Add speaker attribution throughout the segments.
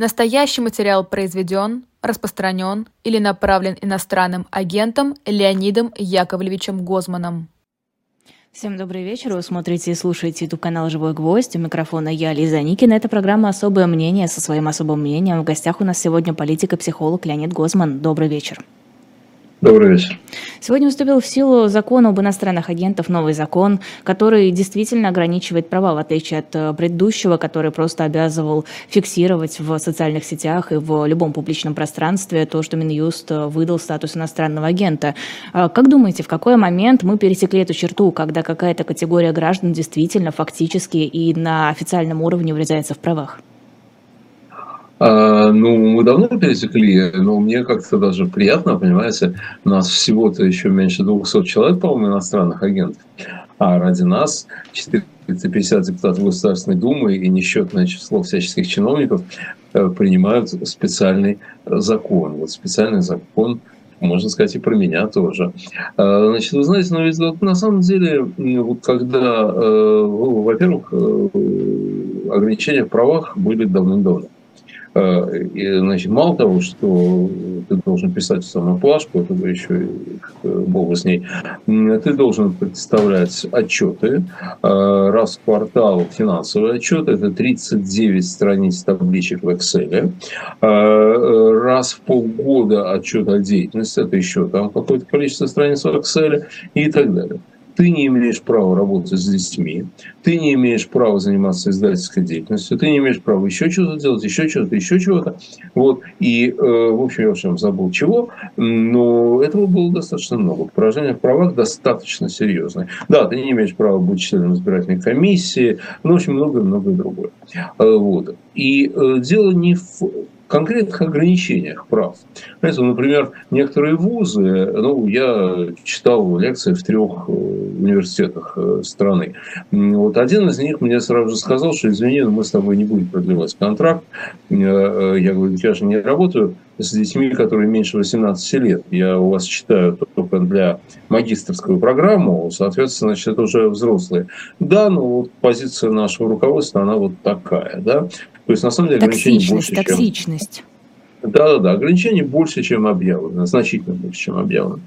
Speaker 1: Настоящий материал произведен, распространен или направлен иностранным агентом Леонидом Яковлевичем Гозманом.
Speaker 2: Всем добрый вечер. Вы смотрите и слушаете YouTube канал «Живой гвоздь». У микрофона я, Лиза Никина. Это программа «Особое мнение» со своим особым мнением. В гостях у нас сегодня политик и психолог Леонид Гозман. Добрый вечер.
Speaker 3: Добрый вечер.
Speaker 2: Сегодня вступил в силу закон об иностранных агентах, новый закон, который действительно ограничивает права, в отличие от э, предыдущего, который просто обязывал фиксировать в социальных сетях и в любом публичном пространстве то, что Минюст э, выдал статус иностранного агента. А как думаете, в какой момент мы пересекли эту черту, когда какая-то категория граждан действительно фактически и на официальном уровне врезается в правах?
Speaker 3: А, ну, мы давно пересекли, но мне как-то даже приятно, понимаете, нас всего-то еще меньше 200 человек, по-моему, иностранных агентов, а ради нас 450 депутатов Государственной Думы и несчетное число всяческих чиновников э, принимают специальный закон. Вот специальный закон можно сказать, и про меня тоже. А, значит, вы знаете, но ведь вот на самом деле, вот когда, э, во-первых, э, ограничения в правах были давным-давно. Э, и, значит, мало того, что ты должен писать самую плашку, это еще и богу с ней, ты должен представлять отчеты э, раз в квартал, финансовые отчеты, это 39 страниц табличек в Excel, э, раз в полгода отчет о деятельности, это еще там какое-то количество страниц в Excel и так далее ты не имеешь права работать с детьми, ты не имеешь права заниматься издательской деятельностью, ты не имеешь права еще что-то делать, еще что-то, еще чего-то. Вот. И, э, в общем, я вообще забыл чего, но этого было достаточно много. Поражение в правах достаточно серьезное. Да, ты не имеешь права быть членом избирательной комиссии, ну, в общем, многое-многое другое. Э, вот. И э, дело не в конкретных ограничениях прав. Знаете, например, некоторые вузы, ну, я читал лекции в трех э, университетах э, страны. Вот один из них мне сразу же сказал, что, извини, но мы с тобой не будем продлевать контракт. Э, я говорю, я же не работаю с детьми, которые меньше 18 лет. Я у вас читаю только для магистрскую программу, соответственно, значит, это уже взрослые. Да, но вот позиция нашего руководства, она вот такая, да. То есть, на самом деле,
Speaker 2: ограничений больше, токсичность.
Speaker 3: чем... Да, да, да, ограничений больше, чем объявлено, значительно больше, чем объявлено.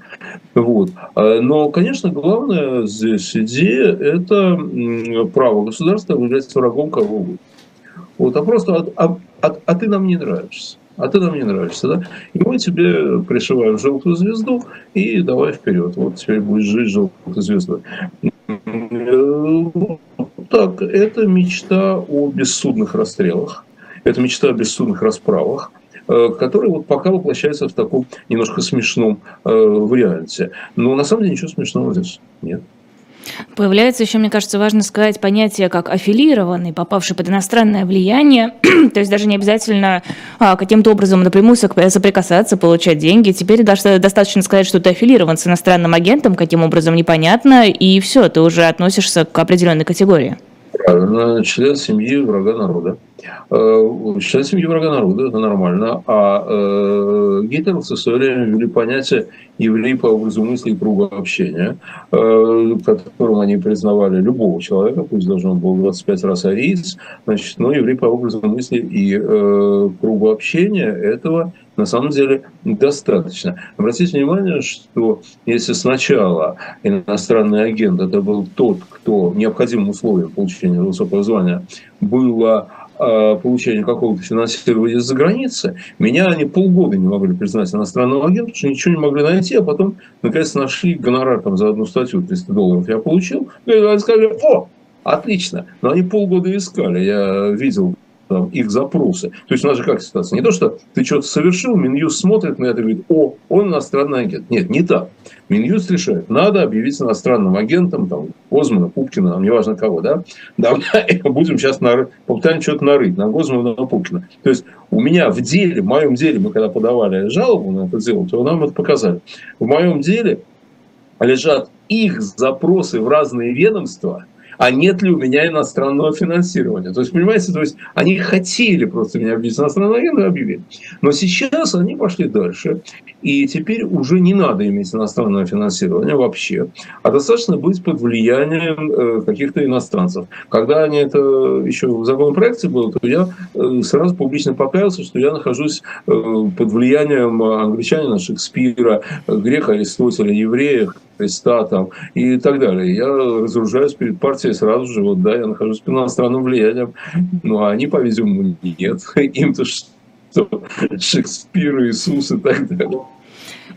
Speaker 3: Вот. А, но, конечно, главная здесь идея – это право государства являться врагом кого угодно. Вот, а просто а, а, а ты нам не нравишься. А ты нам не нравишься, да? И мы тебе пришиваем желтую звезду и давай вперед. Вот теперь будешь жить желтой звездой. Так, это мечта о бессудных расстрелах, это мечта о бессудных расправах, э, которые вот пока воплощаются в таком немножко смешном э, варианте. Но на самом деле ничего смешного здесь нет.
Speaker 2: Появляется еще, мне кажется, важно сказать понятие как аффилированный, попавший под иностранное влияние. То есть даже не обязательно а, каким-то образом напрямую соприкасаться, получать деньги. Теперь достаточно сказать, что ты аффилирован с иностранным агентом, каким образом непонятно, и все, ты уже относишься к определенной категории.
Speaker 3: Правильно, член семьи врага народа. Член семьи врага народа, это нормально. А э, гитлеровцы в свое время ввели понятие еврей по образу мысли и круга общения, э, которым они признавали любого человека, пусть даже он был 25 раз ариец, значит, но еврей по образу мысли и э, кругу общения этого на самом деле достаточно. Обратите внимание, что если сначала иностранный агент это был тот, кто необходимым условием получения высокого звания было получения какого-то финансирования за границы, меня они полгода не могли признать иностранным агентом, потому что ничего не могли найти, а потом, наконец, нашли гонорар там, за одну статью 300 долларов я получил, и они сказали, о, отлично, но они полгода искали, я видел там, их запросы. То есть у нас же как ситуация? Не то, что ты что-то совершил, Минюст смотрит на это и говорит, о, он иностранный агент. Нет, не так. Минюст решает, надо объявить иностранным агентом, там, Гозмана, Пупкина, нам неважно кого, да? Давай будем сейчас нар... попытаем что-то нарыть на Гозмана, на Пупкина. То есть у меня в деле, в моем деле, мы когда подавали жалобу на это дело, то нам это показали. В моем деле лежат их запросы в разные ведомства – а нет ли у меня иностранного финансирования. То есть, понимаете, то есть они хотели просто меня объявить иностранным агентом, объявили. Но сейчас они пошли дальше, и теперь уже не надо иметь иностранное финансирование вообще, а достаточно быть под влиянием э, каких-то иностранцев. Когда они это еще в законопроекте было, то я э, сразу публично покаялся, что я нахожусь э, под влиянием англичанина, Шекспира, грека, Аристотеля, еврея, Христа там, и так далее. Я разоружаюсь перед партией сразу же, вот, да, я нахожусь под иностранным влиянием. Ну, а они, по-видимому, нет. Им-то что? Шекспир, Иисус и так далее.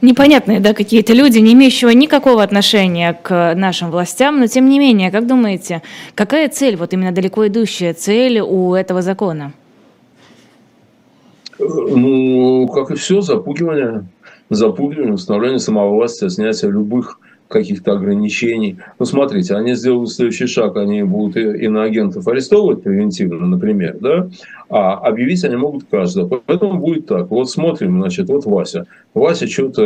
Speaker 2: Непонятные, да, какие-то люди, не имеющие никакого отношения к нашим властям, но тем не менее, как думаете, какая цель, вот именно далеко идущая цель у этого закона?
Speaker 3: Ну, как и все, запугивание. Запугивание, установление самовластия, снятие любых каких-то ограничений. Ну, смотрите, они сделают следующий шаг, они будут иноагентов арестовывать превентивно, например, да, а объявить они могут каждого. Поэтому будет так. Вот смотрим, значит, вот Вася. Вася что-то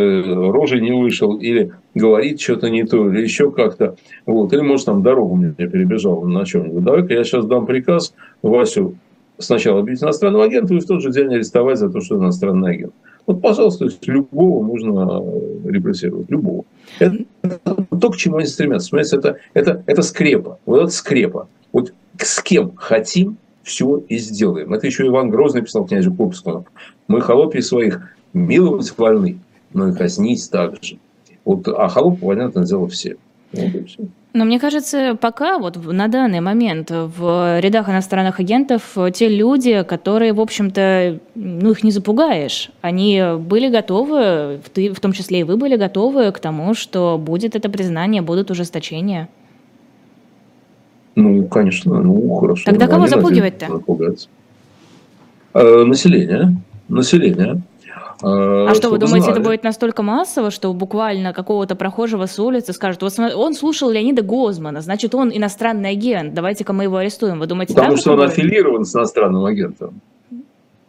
Speaker 3: рожей не вышел, или говорит что-то не то, или еще как-то. Вот. Или, может, там дорогу мне перебежал на чем-нибудь. Давай-ка я сейчас дам приказ Васю сначала объявить иностранным агентом и в тот же день арестовать за то, что иностранный агент. Вот, пожалуйста, любого можно репрессировать, любого. Это то, к чему они стремятся. Понимаете, это, это, это скрепа. Вот это скрепа. Вот с кем хотим, все и сделаем. Это еще Иван Грозный писал князю Курбскому. Мы холопи своих миловать вольны, но и казнить также. Вот, а холоп, понятно, дело все.
Speaker 2: Но мне кажется, пока вот на данный момент в рядах иностранных агентов те люди, которые, в общем-то, ну их не запугаешь. Они были готовы, в том числе и вы были готовы к тому, что будет это признание, будут ужесточения.
Speaker 3: Ну, конечно, ну хорошо.
Speaker 2: Тогда кого запугивать-то?
Speaker 3: Э, население. Население.
Speaker 2: Э, а что, вы думаете, знали. это будет настолько массово, что буквально какого-то прохожего с улицы скажут, вот он слушал Леонида Гозмана, значит, он иностранный агент, давайте-ка мы его арестуем. Вы думаете,
Speaker 3: Потому что он будет? аффилирован с иностранным агентом.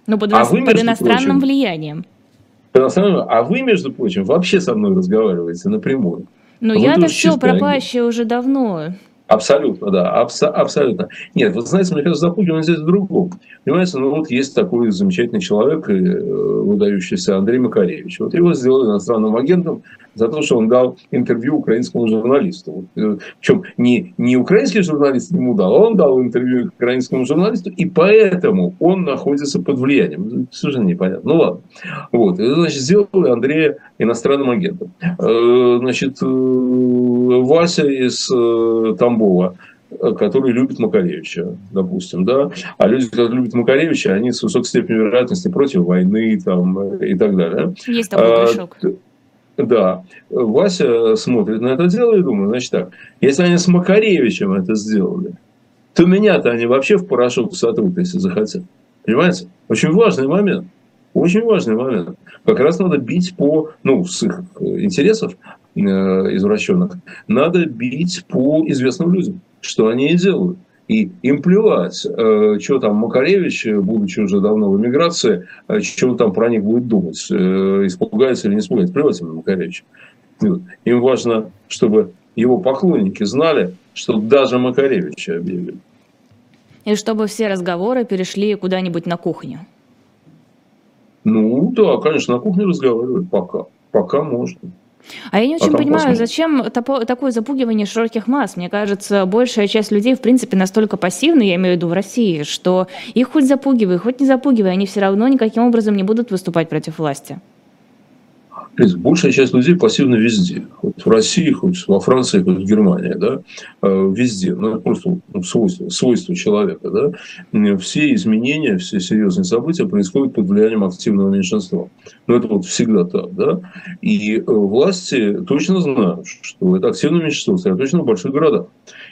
Speaker 2: Ну, под, а вы, под иностранным прочим, влиянием.
Speaker 3: А вы, между прочим, вообще со мной разговариваете напрямую.
Speaker 2: Ну, я-то все пропащее уже давно.
Speaker 3: Абсолютно, да, абс- абсолютно. Нет, вы знаете, мне кажется, запугивание здесь в другом. Понимаете, ну вот есть такой замечательный человек, э, выдающийся Андрей Макаревич. Вот его сделали иностранным агентом за то, что он дал интервью украинскому журналисту. Э, Причем не, не украинский журналист ему дал, а он дал интервью украинскому журналисту, и поэтому он находится под влиянием. Совершенно непонятно. Ну ладно. Вот. И, значит, сделали Андрея иностранным агентом. Э, значит, Вася из Тамбова который любит Макаревича, допустим, да, а люди, которые любят Макаревича, они с высокой степенью вероятности против войны там, и так далее.
Speaker 2: Есть такой грешок.
Speaker 3: Да, Вася смотрит на это дело и думает, значит так, если они с Макаревичем это сделали, то меня-то они вообще в порошок сотрут, если захотят. Понимаете? Очень важный момент. Очень важный момент. Как раз надо бить по, ну, с их интересов э, извращенных, надо бить по известным людям что они и делают. И им плевать, э, что там Макаревич, будучи уже давно в эмиграции, э, что он там про них будет думать, э, испугается или не испугается. Плевать им на Макаревича. Им важно, чтобы его поклонники знали, что даже Макаревича объявили.
Speaker 2: И чтобы все разговоры перешли куда-нибудь на кухню.
Speaker 3: Ну да, конечно, на кухне разговаривают пока. Пока можно.
Speaker 2: А я не очень понимаю, посмотрим. зачем такое запугивание широких масс? Мне кажется, большая часть людей, в принципе, настолько пассивны, я имею в виду в России, что их хоть запугивай, хоть не запугивай, они все равно никаким образом не будут выступать против власти.
Speaker 3: Большая часть людей пассивна везде. Хоть в России, хоть во Франции, хоть в Германии. Да? Э, везде. Ну, это просто ну, свойство, свойство человека. Да? Все изменения, все серьезные события происходят под влиянием активного меньшинства. Но это вот всегда так. Да? И э, власти точно знают, что это активное меньшинство сосредоточено в больших городах.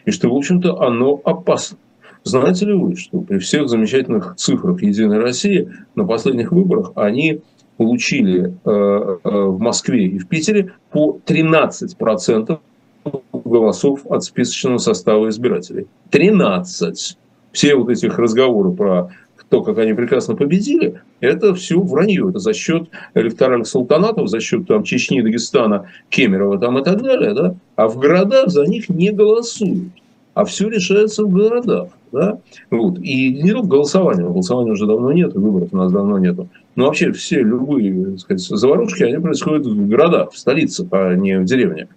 Speaker 3: И что, в общем-то, оно опасно. Знаете ли вы, что при всех замечательных цифрах Единой России на последних выборах они получили э, э, в Москве и в Питере по 13% голосов от списочного состава избирателей. 13. Все вот этих разговоры про то, как они прекрасно победили, это все вранье. Это за счет электоральных султанатов, за счет там, Чечни, Дагестана, Кемерово там, и так далее. Да? А в городах за них не голосуют. а все решается в городах. Да? Вот. И не только голосование, голосования уже давно нет, выборов у нас давно нету. Но вообще все любые так сказать, заварушки, они происходят в городах, в столицах, а не в деревнях.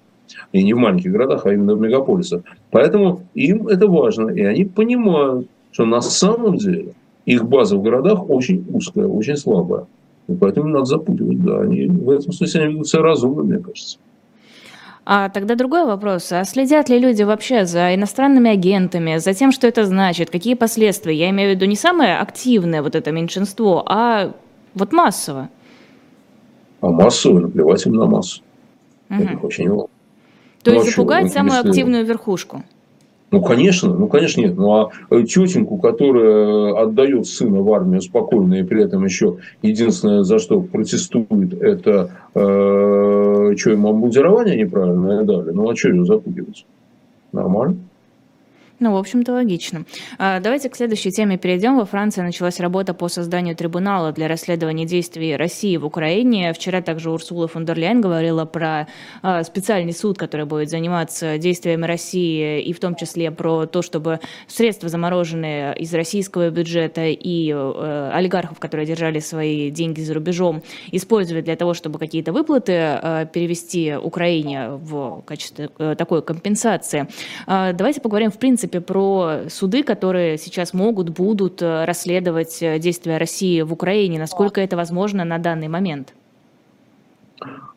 Speaker 3: И не в маленьких городах, а именно в мегаполисах. Поэтому им это важно. И они понимают, что на самом деле их база в городах очень узкая, очень слабая. И поэтому надо запугивать. Да, они в этом смысле они ведут себя разумно, мне кажется.
Speaker 2: А тогда другой вопрос. А следят ли люди вообще за иностранными агентами, за тем, что это значит, какие последствия? Я имею в виду не самое активное вот это меньшинство, а вот массово.
Speaker 3: А массово, наплевать им на массу. Угу. Это очень важно.
Speaker 2: То ну, есть запугать самую активную верхушку?
Speaker 3: Ну, конечно, ну, конечно, нет. Ну, а тетеньку, которая отдает сына в армию спокойно и при этом еще единственное, за что протестует, это э, что, ему обмундирование неправильное дали? Ну, а что ее запугивать? Нормально.
Speaker 2: Ну, в общем-то, логично. А, давайте к следующей теме перейдем. Во Франции началась работа по созданию трибунала для расследования действий России в Украине. Вчера также Урсула фон дер Ляйн говорила про а, специальный суд, который будет заниматься действиями России, и в том числе про то, чтобы средства, замороженные из российского бюджета и э, олигархов, которые держали свои деньги за рубежом, использовать для того, чтобы какие-то выплаты э, перевести Украине в качестве э, такой компенсации. А, давайте поговорим, в принципе, принципе, про суды, которые сейчас могут, будут э, расследовать э, действия России в Украине. Насколько это возможно на данный момент?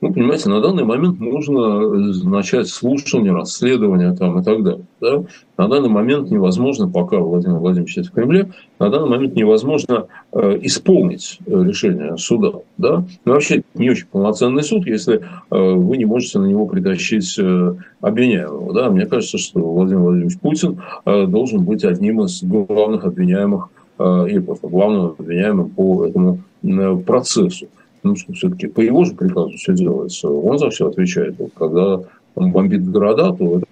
Speaker 3: Ну, понимаете, на данный момент можно э, начать слушание, расследование там и так далее. Да? На данный момент невозможно, пока Владимир Владимирович в Кремле, на данный момент невозможно э, исполнить решение суда. Да? Но вообще не очень полноценный суд, если э, вы не можете на него притащить э, обвиняемого. Да? Мне кажется, что Владимир Владимирович Путин э, должен быть одним из главных обвиняемых э, или просто главным обвиняемым по этому э, процессу ну, все-таки по его же приказу все делается, он за все отвечает. Вот, когда он бомбит города, то это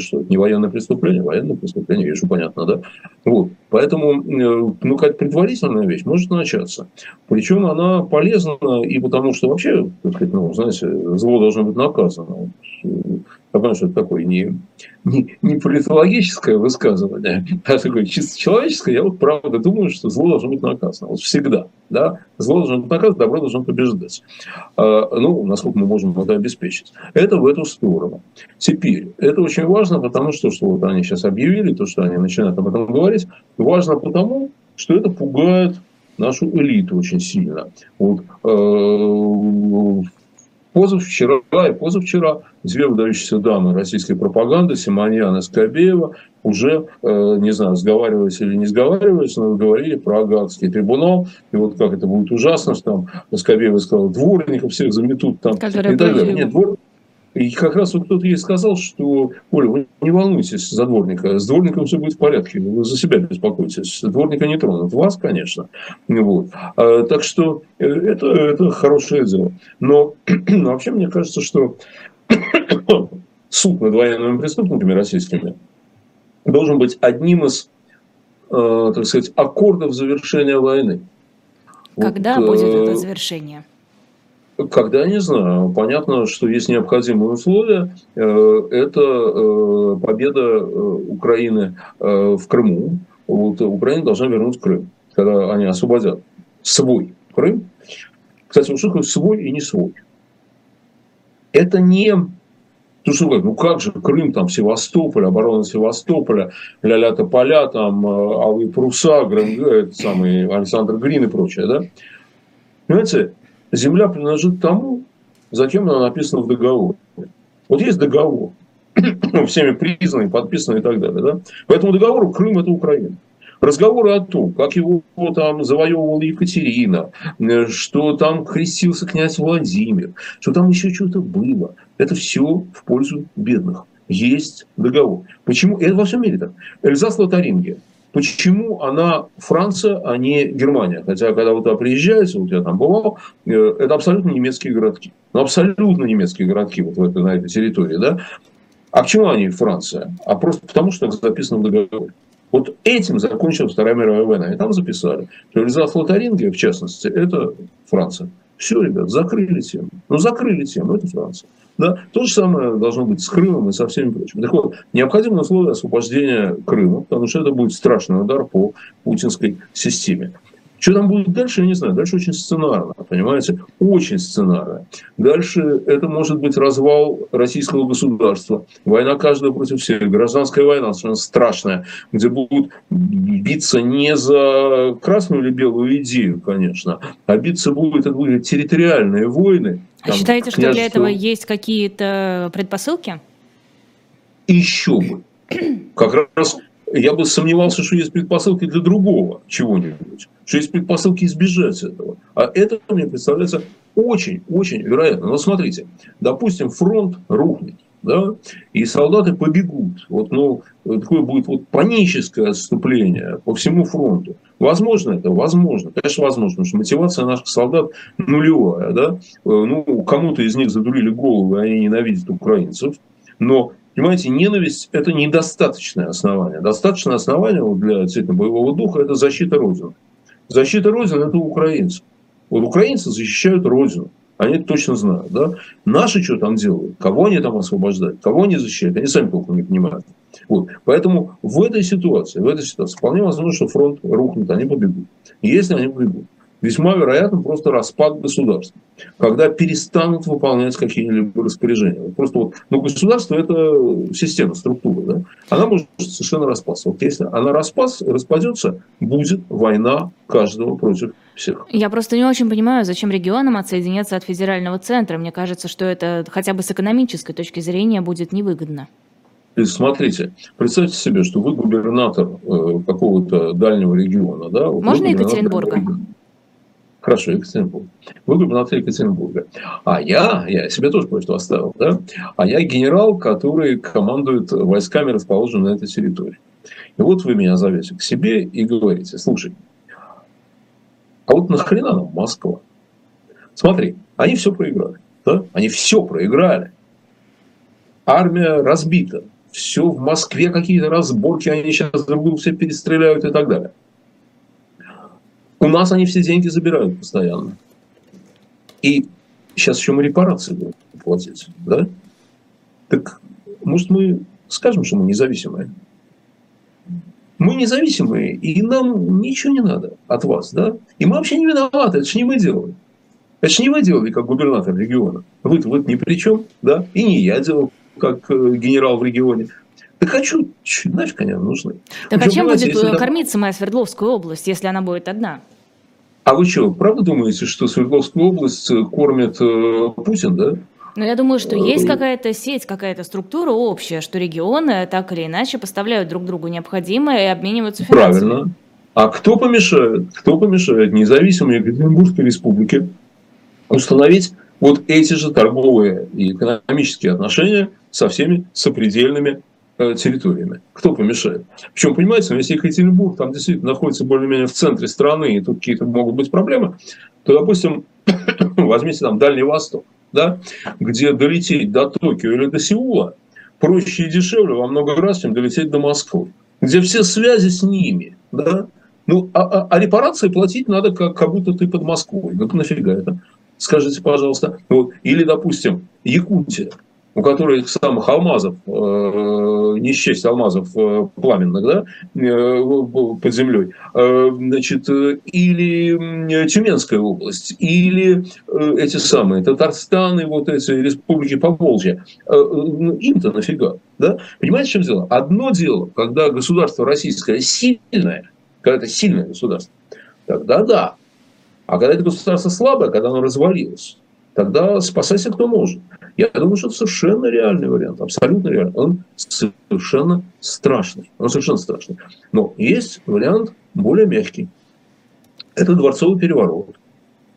Speaker 3: что, не военное преступление, военное преступление, вижу, понятно, да? Вот, поэтому, э, ну, как предварительная вещь может начаться. Причем она полезна и потому, что вообще, так сказать, ну, знаете, зло должно быть наказано. Я понимаю, что это такое не, не, не политологическое высказывание, а такое чисто человеческое. Я вот правда думаю, что зло должно быть наказано. Вот всегда. Да? Зло должно быть наказано, добро должно побеждать. А, ну, насколько мы можем это обеспечить. Это в эту сторону. Теперь, это очень важно, потому что, что вот они сейчас объявили, то, что они начинают об этом говорить, важно потому, что это пугает нашу элиту очень сильно. Вот, э, позавчера и позавчера две выдающиеся дамы российской пропаганды, Симоньян и Скобеева, уже, э, не знаю, сговаривались или не сговаривались, но говорили про Гаагский трибунал, и вот как это будет ужасно, что там Скобеева сказала, дворников всех заметут там.
Speaker 2: Которые и так далее. Нет, двор...
Speaker 3: И как раз вот кто-то ей сказал, что, Оля, вы не волнуйтесь за дворника, с дворником все будет в порядке, вы за себя беспокойтесь, дворника не тронут, вас, конечно. Вот. А, так что э, это, это хорошее дело. Но вообще мне кажется, что суд над военными преступниками российскими должен быть одним из, э, так сказать, аккордов завершения войны.
Speaker 2: Когда вот, будет э, это завершение?
Speaker 3: Когда, не знаю. Понятно, что есть необходимые условия. Э, это э, победа Украины в Крыму. Вот Украина должна вернуть Крым, когда они освободят свой Крым. Кстати, что такое свой и не свой? Это не ну, что говорит, ну как же Крым, там, Севастополь, оборона Севастополя, ля-ля тополя, там, Алые Пруса, Грен, это самый Александр Грин и прочее, да? Понимаете, земля принадлежит тому, за кем она написана в договоре. Вот есть договор, всеми признанный, подписанный и так далее. Да? По этому договору Крым – это Украина. Разговоры о том, как его там завоевывала Екатерина, что там крестился князь Владимир, что там еще что-то было. Это все в пользу бедных. Есть договор. Почему? Это во всем мире так. Эльзас Лотарингия. Почему она Франция, а не Германия? Хотя, когда вы туда приезжаете, вот я там бывал, э, это абсолютно немецкие городки. Ну, абсолютно немецкие городки вот в этой, на этой территории. Да? А почему они Франция? А просто потому, что это записано в договоре. Вот этим закончилась Вторая мировая война. И там записали, что Эльзас Лотарингия, в частности, это Франция. Все, ребят, закрыли тему. Ну, закрыли тему, это Франция. Да? То же самое должно быть с Крымом и со всеми прочими. Так вот, необходимо условие освобождения Крыма, потому что это будет страшный удар по путинской системе. Что там будет дальше, я не знаю. Дальше очень сценарно, понимаете? Очень сценарно. Дальше это может быть развал российского государства. Война каждого против всех. Гражданская война совершенно страшная, где будут биться не за красную или белую идею, конечно, а биться будут, это будут территориальные войны.
Speaker 2: А там, считаете, что для этого есть какие-то предпосылки?
Speaker 3: Еще бы. Как раз я бы сомневался, что есть предпосылки для другого чего-нибудь что есть предпосылки избежать этого. А это мне представляется очень-очень вероятно. Но смотрите, допустим, фронт рухнет, да, и солдаты побегут. Вот, ну, такое будет вот паническое отступление по всему фронту. Возможно это? Возможно. Конечно, возможно, потому что мотивация наших солдат нулевая. Да? Э, ну, кому-то из них задурили голову, они ненавидят украинцев. Но Понимаете, ненависть – это недостаточное основание. Достаточное основание для действительно боевого духа – это защита Родины. Защита Родины – это украинцы. Вот украинцы защищают Родину. Они это точно знают. Да? Наши что там делают? Кого они там освобождают? Кого они защищают? Они сами толком не понимают. Вот. Поэтому в этой ситуации, в этой ситуации вполне возможно, что фронт рухнет, они побегут. Если они побегут весьма вероятно просто распад государства, когда перестанут выполнять какие-либо распоряжения. Просто вот, ну, государство – это система, структура, да? она может совершенно распасться. Вот если она распас, распадется, будет война каждого против всех.
Speaker 2: Я просто не очень понимаю, зачем регионам отсоединяться от федерального центра. Мне кажется, что это хотя бы с экономической точки зрения будет невыгодно.
Speaker 3: Смотрите, представьте себе, что вы губернатор э, какого-то дальнего региона. Да?
Speaker 2: Можно Екатеринбурга?
Speaker 3: Хорошо, Екатеринбург. Вы губернатор Екатеринбурга. А я, я себе тоже кое-что оставил, да? А я генерал, который командует войсками, расположенными на этой территории. И вот вы меня зовете к себе и говорите, слушай, а вот нахрена нам Москва? Смотри, они все проиграли. Да? Они все проиграли. Армия разбита. Все в Москве какие-то разборки, они сейчас друг все перестреляют и так далее. У нас они все деньги забирают постоянно. И сейчас еще мы репарации будем платить. Да? Так может мы скажем, что мы независимые? Мы независимые, и нам ничего не надо от вас. Да? И мы вообще не виноваты, это же не мы делали. Это же не вы делали, как губернатор региона. Вы, вы ни при чем, да? И не я делал, как э, генерал в регионе. Да хочу, знаешь, конечно, нужны.
Speaker 2: Так а чем будет если... кормиться моя Свердловская область, если она будет одна?
Speaker 3: А вы что, правда думаете, что Свердловскую область э, кормит э, Путин, да?
Speaker 2: Ну, я думаю, что есть э, какая-то сеть, какая-то структура общая, что регионы так или иначе поставляют друг другу необходимое и обмениваются
Speaker 3: финансами. Правильно. А кто помешает? Кто помешает независимой Екатеринбургской республике установить вот эти же торговые и экономические отношения со всеми сопредельными территориями. Кто помешает? Причем, понимаете, ну, если Екатеринбург там действительно находится более-менее в центре страны, и тут какие-то могут быть проблемы, то, допустим, возьмите там Дальний Восток, да, где долететь до Токио или до Сеула проще и дешевле во много раз, чем долететь до Москвы, где все связи с ними, да, ну, а, а, а репарации платить надо, как, как будто ты под Москвой. Ну, нафига это? Скажите, пожалуйста. Вот. Или, допустим, Якутия у которых самых алмазов, э, не счесть алмазов э, пламенных, да, э, под землей, значит, или Тюменская область, или эти самые Татарстан и вот эти республики Поволжья, ну, им-то нафига, да? Понимаете, в чем дело? Одно дело, когда государство российское сильное, когда это сильное государство, тогда да. А когда это государство слабое, когда оно развалилось, тогда спасайся кто может. Я думаю, что это совершенно реальный вариант, абсолютно реальный. Он совершенно страшный. Он совершенно страшный. Но есть вариант более мягкий. Это дворцовый переворот.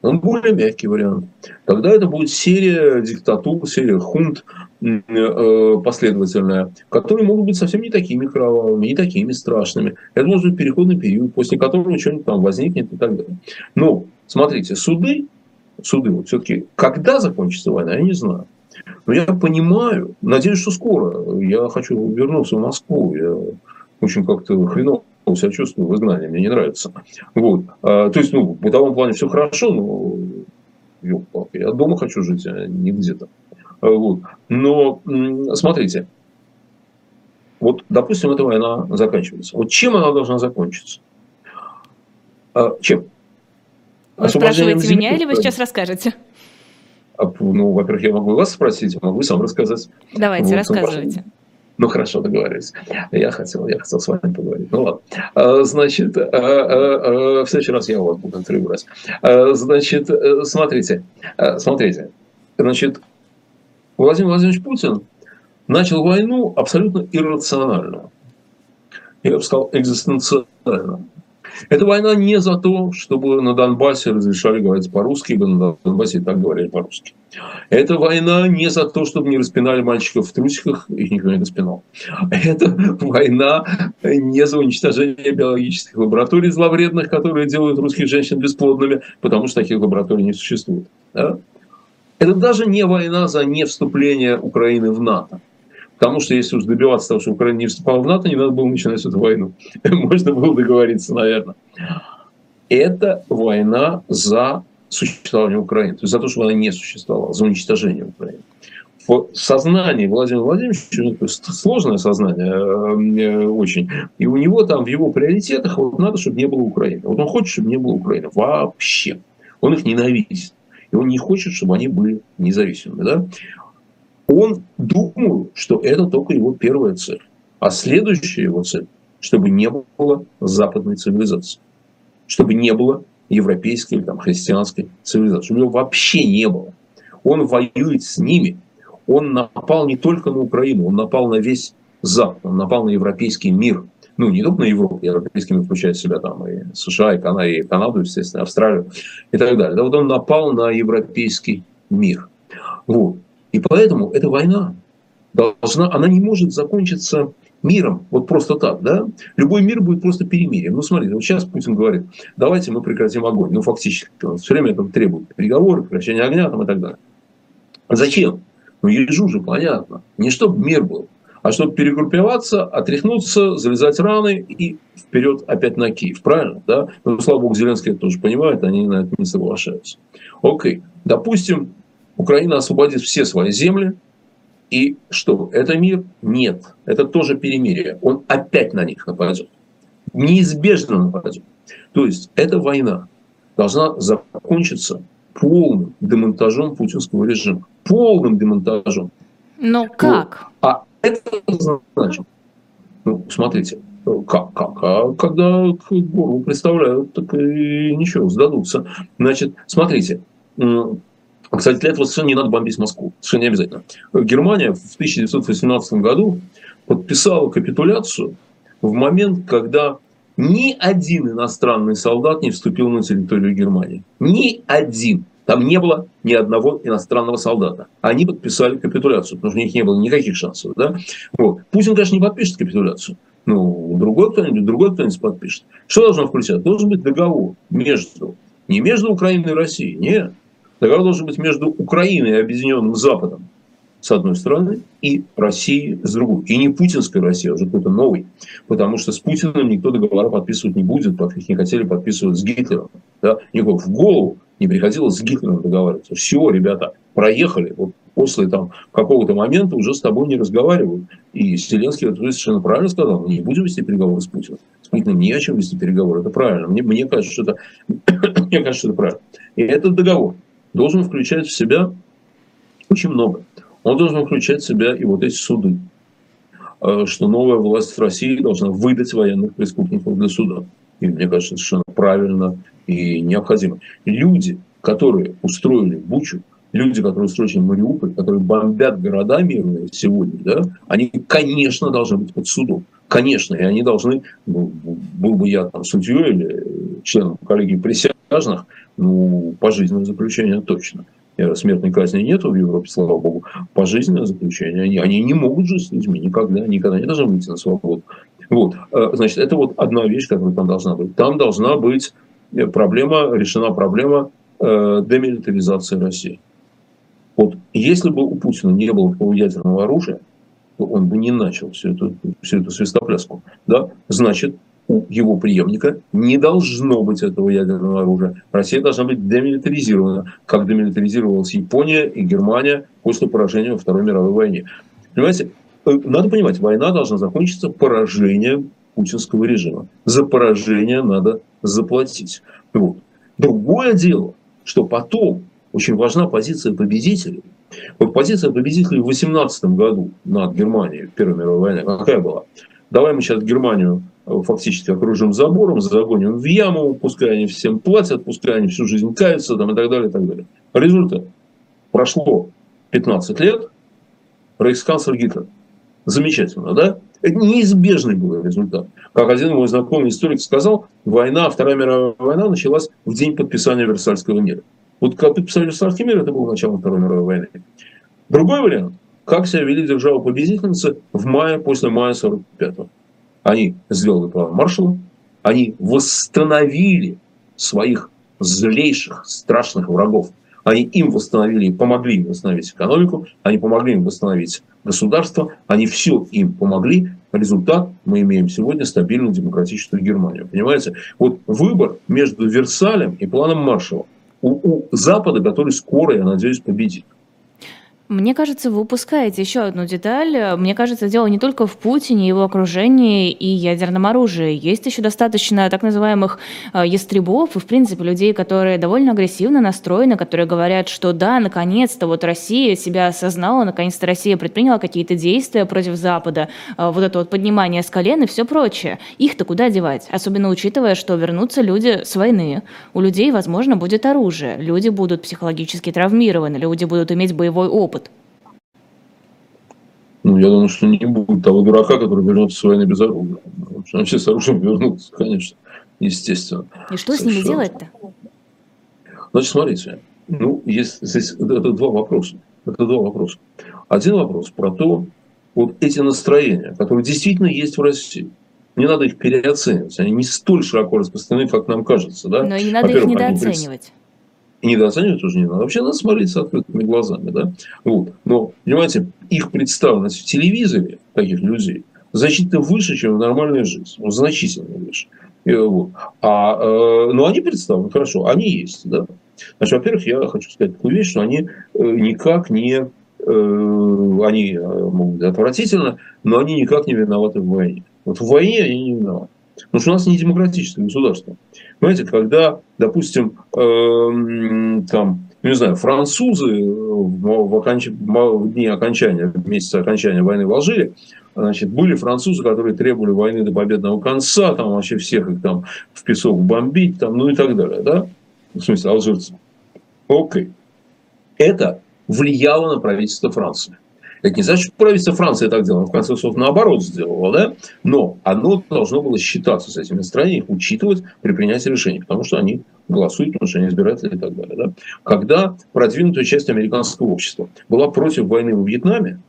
Speaker 3: Он более мягкий вариант. Тогда это будет серия диктатур, серия хунт э, последовательная, которые могут быть совсем не такими кровавыми, не такими страшными. Это может быть переходный период, после которого что-нибудь там возникнет и так далее. Но, смотрите, суды, суды, вот все-таки, когда закончится война, я не знаю. Но я понимаю, надеюсь, что скоро. Я хочу вернуться в Москву. Я очень как-то хреново себя чувствую в изгнании, мне не нравится. Вот. А, то есть, ну, в бытовом плане все хорошо, но ёлка, я дома хочу жить, а не где-то. Вот. Но смотрите, вот, допустим, эта война заканчивается. Вот чем она должна закончиться? А, чем?
Speaker 2: Вы спрашиваете меня или вы сейчас расскажете?
Speaker 3: А, ну, во-первых, я могу вас спросить, могу сам рассказать.
Speaker 2: Давайте, вот, рассказывайте.
Speaker 3: Ну, хорошо, договорились. Я хотел, я хотел с вами поговорить. Ну, ладно. А, значит, в следующий раз я у вас буду интервью брать. Значит, э, смотрите, смотрите. Значит, Владимир Владимирович Путин начал войну абсолютно иррационально. Я бы сказал, экзистенциально. Эта война не за то, чтобы на Донбассе разрешали говорить по-русски, ибо на Донбассе и так говорили по-русски. Это война не за то, чтобы не распинали мальчиков в трусиках, их никто не распинал. Это война не за уничтожение биологических лабораторий зловредных, которые делают русских женщин бесплодными, потому что таких лабораторий не существует. Да? Это даже не война за не вступление Украины в НАТО. Потому что если уж добиваться того, что Украина не вступала в НАТО, не надо было начинать эту войну. Можно было договориться, наверное. Это война за существование Украины. То есть за то, что она не существовала, за уничтожение Украины. В сознании Владимира Владимировича, ну, сложное сознание э, очень, и у него там в его приоритетах вот надо, чтобы не было Украины. Вот он хочет, чтобы не было Украины. Вообще. Он их ненавидит. И он не хочет, чтобы они были независимыми. Да? Он думал, что это только его первая цель. А следующая его цель, чтобы не было западной цивилизации. Чтобы не было европейской или там, христианской цивилизации. Чтобы его вообще не было. Он воюет с ними. Он напал не только на Украину, он напал на весь Запад, он напал на европейский мир. Ну, не только на Европу, европейский мир включает в себя там и США, и Канаду, и Канаду, естественно, Австралию и так далее. Да, вот он напал на европейский мир. Вот. И поэтому эта война должна, она не может закончиться миром, вот просто так, да? Любой мир будет просто перемирием. Ну, смотрите, вот сейчас Путин говорит, давайте мы прекратим огонь. Ну, фактически, он все время там требует переговоры, прекращения огня там, и так далее. зачем? Ну, ежу же понятно. Не чтобы мир был, а чтобы перегруппироваться, отряхнуться, залезать раны и вперед опять на Киев. Правильно? Да? Ну, слава богу, Зеленский это тоже понимает, они на это не соглашаются. Окей. Допустим, Украина освободит все свои земли, и что? Это мир? Нет. Это тоже перемирие. Он опять на них нападет. Неизбежно нападет. То есть эта война должна закончиться полным демонтажом путинского режима. Полным демонтажом.
Speaker 2: Но как?
Speaker 3: Вот. А это значит, ну, смотрите, как, как? А когда к горлу представляют, так и ничего, сдадутся. Значит, смотрите, кстати, для этого совершенно не надо бомбить Москву. Совершенно не обязательно. Германия в 1918 году подписала капитуляцию в момент, когда ни один иностранный солдат не вступил на территорию Германии. Ни один. Там не было ни одного иностранного солдата. Они подписали капитуляцию, потому что у них не было никаких шансов. Да? Вот. Путин, конечно, не подпишет капитуляцию. Ну, другой кто-нибудь, другой кто-нибудь подпишет. Что должно включать? Должен быть договор между, не между Украиной и Россией, нет, Договор должен быть между Украиной и Объединенным Западом, с одной стороны, и Россией с другой. И не путинской Россией, а уже какой-то новый. Потому что с Путиным никто договора подписывать не будет, как их не хотели подписывать с Гитлером. Да? Никого в голову не приходилось с Гитлером договариваться. Все, ребята, проехали. Вот после там, какого-то момента уже с тобой не разговаривают. И Зеленский это совершенно правильно сказал, мы не будем вести переговоры с Путиным. С Путиным не о чем вести переговоры, это правильно. Мне, мне кажется, что это, мне кажется, что это правильно. И этот договор должен включать в себя очень много. Он должен включать в себя и вот эти суды, э, что новая власть в России должна выдать военных преступников для суда. И мне кажется, совершенно правильно и необходимо. Люди, которые устроили Бучу, люди, которые устроили Мариуполь, которые бомбят города мирные сегодня, да, они, конечно, должны быть под судом. Конечно, и они должны, ну, был бы я там судьей или членом коллегии присяжных, ну, пожизненное заключение точно. Смертной казни нет в Европе, слава богу. Пожизненное заключение. Они, они не могут жить с людьми никогда, никогда не должны выйти на свободу. Вот. Э, значит, это вот одна вещь, которая там должна быть. Там должна быть э, проблема, решена проблема э, демилитаризации России. Вот если бы у Путина не было ядерного оружия, то он бы не начал всю эту, всю эту свистопляску. Да? Значит, у его преемника не должно быть этого ядерного оружия. Россия должна быть демилитаризирована, как демилитаризировалась Япония и Германия после поражения во Второй мировой войне. Понимаете, э, надо понимать, война должна закончиться поражением путинского режима. За поражение надо заплатить. Вот. Другое дело, что потом очень важна позиция победителей. Вот позиция победителей в 18 году над Германией, Первой мировой войны, какая была? Давай мы сейчас Германию фактически окружим забором, загоним в яму, пускай они всем платят, пускай они всю жизнь каются там, и так далее, и так далее. Результат. Прошло 15 лет, рейхсканцлер Гитлер. Замечательно, да? Это неизбежный был результат. Как один мой знакомый историк сказал, война, Вторая мировая война началась в день подписания Версальского мира. Вот как подписали Версальский мир, это было начало Второй мировой войны. Другой вариант. Как себя вели державы-победительницы в мае, после мая 45-го. Они сделали план Маршалла, они восстановили своих злейших, страшных врагов. Они им восстановили, помогли им восстановить экономику, они помогли им восстановить государство, они все им помогли. Результат мы имеем сегодня стабильную демократическую Германию. Понимаете? Вот выбор между Версалем и планом Маршалла у, у Запада, который скоро, я надеюсь, победит.
Speaker 2: Мне кажется, вы упускаете еще одну деталь. Мне кажется, дело не только в Путине, его окружении и ядерном оружии. Есть еще достаточно так называемых э, ястребов и, в принципе, людей, которые довольно агрессивно настроены, которые говорят, что да, наконец-то вот Россия себя осознала, наконец-то Россия предприняла какие-то действия против Запада, э, вот это вот поднимание с колен и все прочее. Их-то куда девать? Особенно учитывая, что вернутся люди с войны. У людей, возможно, будет оружие. Люди будут психологически травмированы, люди будут иметь боевой опыт
Speaker 3: ну, я думаю, что не будет того дурака, который вернется с войны без оружия. Потому все с оружием вернутся, конечно, естественно.
Speaker 2: И что Совершенно. с ними делать-то?
Speaker 3: Значит, смотрите, ну, есть здесь это два вопроса. Это два вопроса. Один вопрос про то, вот эти настроения, которые действительно есть в России. Не надо их переоценивать. Они не столь широко распространены, как нам кажется. Да?
Speaker 2: Но не надо их недооценивать.
Speaker 3: И недооценивать тоже не надо. Вообще надо смотреть с открытыми глазами. Да? Вот. Но, понимаете, их представленность в телевизоре, таких людей, значительно выше, чем в нормальной жизни. Ну, значительно выше. И, вот. А, э, ну, они представлены, хорошо, они есть. Да? Значит, во-первых, я хочу сказать такую вещь, что они э, никак не... Э, они э, могут быть отвратительно, но они никак не виноваты в войне. Вот в войне они не виноваты. Потому что у нас не демократическое государство. Понимаете, когда, допустим, э, там, не знаю, французы в, оконч... в дни окончания, в месяце окончания войны в Алжире, значит, были французы, которые требовали войны до победного конца, там вообще всех их там в песок бомбить, там, ну и так далее, да? В смысле, алжирцы. Окей. Это влияло на правительство Франции. Это не значит, что правительство Франции так делало, в конце концов, наоборот сделало, да? Но оно должно было считаться с этими странами, их учитывать при принятии решений, потому что они голосуют, потому что они избиратели и так далее. Да? Когда продвинутая часть американского общества была против войны во Вьетнаме,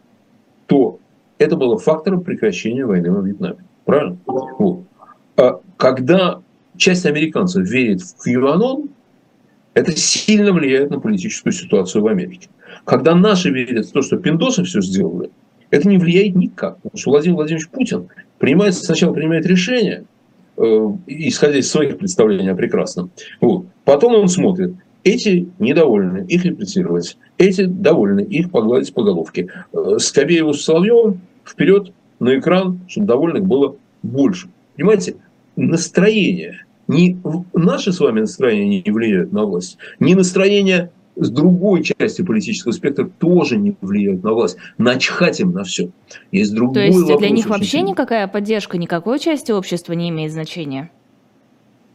Speaker 3: то это было фактором прекращения войны во Вьетнаме. Правильно? Вот. А когда часть американцев верит в QAnon, это сильно влияет на политическую ситуацию в Америке. Когда наши верят в то, что пиндосы все сделали, это не влияет никак. Потому что Владимир Владимирович Путин принимает, сначала принимает решение, э, исходя из своих представлений о прекрасном. Вот. Потом он смотрит, эти недовольны, их репрессировать. Эти довольны, их погладить по головке. Э, Скобееву с Соловьевым вперед на экран, чтобы довольных было больше. Понимаете, настроение, не наши с вами настроения не влияют на власть, не настроение с другой части политического спектра тоже не влияют на власть. Начхать им на все.
Speaker 2: Есть другой То есть вопрос, для них вообще сильный. никакая поддержка никакой части общества не имеет значения?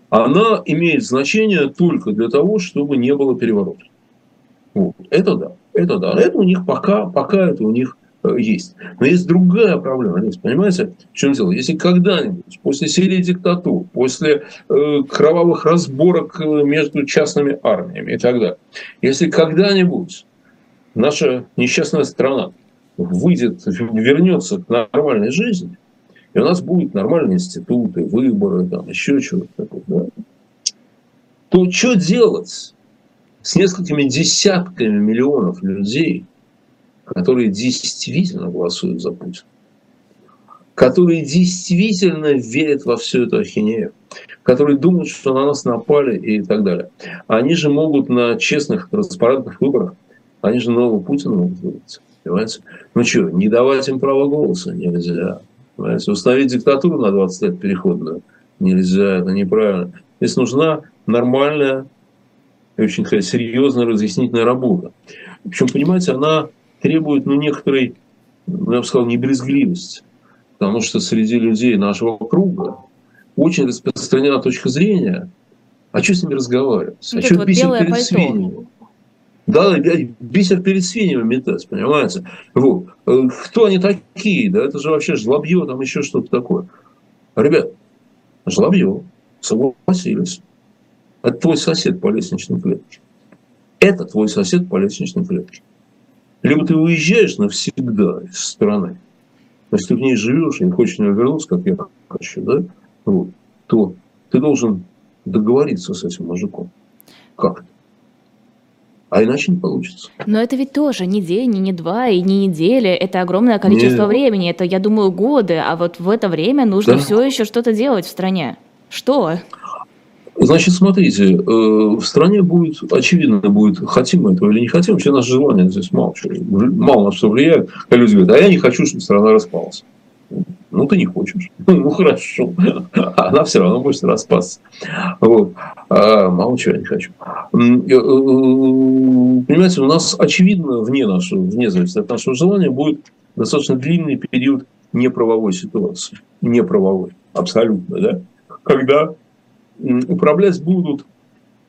Speaker 3: Она имеет значение только для того, чтобы не было переворота. Вот. Это да, это да. Это у них пока, пока это у них есть. Но есть другая проблема, понимаете, в чем дело? Если когда-нибудь, после серии диктатур, после э, кровавых разборок э, между частными армиями и так далее, если когда-нибудь наша несчастная страна выйдет, вернется к нормальной жизни, и у нас будут нормальные институты, выборы, там, еще чего-то такое, да, то что делать с несколькими десятками миллионов людей, которые действительно голосуют за Путина. которые действительно верят во всю эту ахинею, которые думают, что на нас напали и так далее. Они же могут на честных, транспарентных выборах, они же нового Путина могут выбрать. Понимаете? Ну что, не давать им право голоса нельзя. Понимаете? Установить диктатуру на 20 лет переходную нельзя, это неправильно. Здесь нужна нормальная очень сказать, серьезная разъяснительная работа. Причем, понимаете, она требует ну, некоторой, я бы сказал, не брезгливости. Потому что среди людей нашего круга очень распространена точка зрения, а что с ними разговаривать?
Speaker 1: а что вот бисер перед пальто.
Speaker 3: свиньями? Да, бисер перед свиньями метать, понимаете? Вот. Э, кто они такие? Да это же вообще жлобье, там еще что-то такое. Ребят, жлобье, согласились. Это твой сосед по лестничной клетке. Это твой сосед по лестничной клетке. Либо ты уезжаешь навсегда из страны, если ты в ней живешь и не хочешь в нее вернуться, как я хочу, да, вот, то ты должен договориться с этим мужиком. Как-то. А иначе не получится.
Speaker 2: Но это ведь тоже не день, не два и не неделя. Это огромное количество Нет. времени. Это, я думаю, годы. А вот в это время нужно да. все еще что-то делать в стране. Что?
Speaker 3: Значит, смотрите, э, в стране будет, очевидно, будет, хотим мы этого или не хотим, вообще наше желание здесь мало, мало на что влияет. Когда люди говорят, а я не хочу, чтобы страна распалась. Ну, ты не хочешь. Ну, хорошо. Она все равно будет распасться. Вот. А, мало чего я не хочу. Э, э, понимаете, у нас, очевидно, вне, нашего, вне зависимости от нашего желания, будет достаточно длинный период неправовой ситуации. Неправовой. Абсолютно, да? Когда управлять будут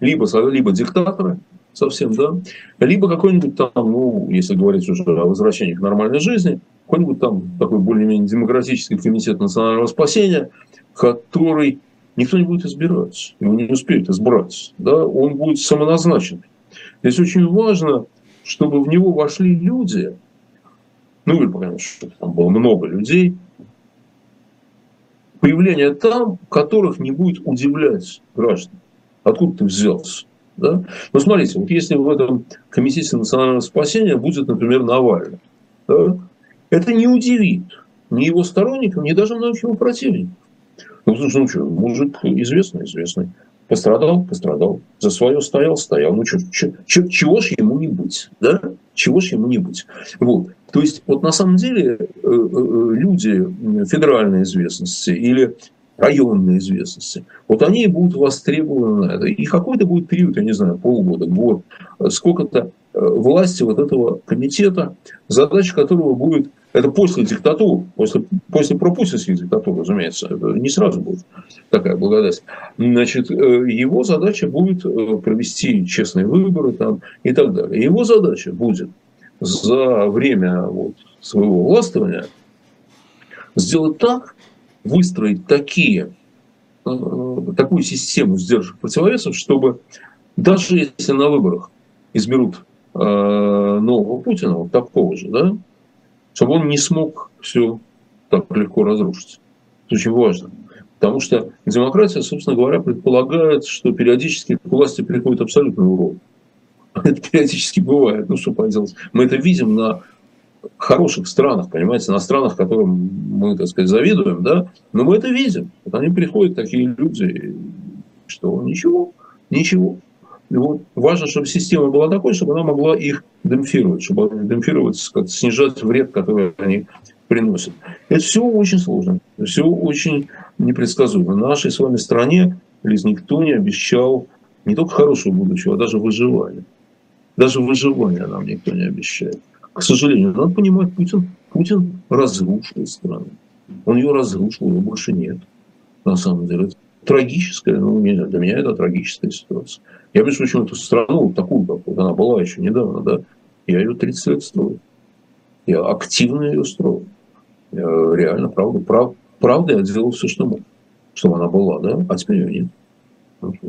Speaker 3: либо, либо диктаторы, совсем, да, либо какой-нибудь там, ну, если говорить уже о возвращении к нормальной жизни, какой-нибудь там такой более-менее демократический комитет национального спасения, который никто не будет избирать, его не успеют избрать, да, он будет самоназначен. Здесь очень важно, чтобы в него вошли люди, ну или, чтобы там было много людей, появление там, которых не будет удивлять граждан. Откуда ты взялся? Да? Ну, смотрите, вот если в этом комитете национального спасения будет, например, Навальный, да, это не удивит ни его сторонников, ни даже многих его противников. Ну, слушай, ну что, мужик известный, известный. Пострадал, пострадал. За свое стоял, стоял. Ну что, чего ж ему не быть, да? Чего ж ему не быть. Вот. То есть, вот на самом деле, э, э, люди федеральной известности или районной известности, вот они будут востребованы на это. И какой-то будет период, я не знаю, полгода, год, сколько-то э, власти вот этого комитета, задача которого будет это после диктатуры, после, после пропутинских диктатур, разумеется, не сразу будет такая благодать. Значит, э, его задача будет э, провести честные выборы там, и так далее. Его задача будет за время вот, своего властвования сделать так, выстроить такие, э, такую систему сдержек противовесов, чтобы даже если на выборах изберут нового Путина, вот такого же, да, чтобы он не смог все так легко разрушить. Это очень важно. Потому что демократия, собственно говоря, предполагает, что периодически к власти приходит абсолютный урод. Это периодически бывает. Ну, что поделать. Мы это видим на хороших странах, понимаете, на странах, которым мы, так сказать, завидуем, да, но мы это видим. Вот они приходят, такие люди, что ничего, ничего. И вот важно, чтобы система была такой, чтобы она могла их демпфировать, чтобы демпфировать, снижать вред, который они приносят. Это все очень сложно, все очень непредсказуемо. В нашей с вами стране Лиз никто не обещал не только хорошего будущего, а даже выживания. Даже выживания нам никто не обещает. К сожалению, надо понимать, Путин, Путин разрушил страну. Он ее разрушил, его больше нет. На самом деле. Это трагическая, ну, для меня это трагическая ситуация. Я вижу, почему эту страну, такую, как вот она была еще недавно, да, я ее 30 лет строил. Я активно ее строил. Я реально, правда, прав, правда, я делал все, что мог, чтобы она была, да, а теперь ее нет.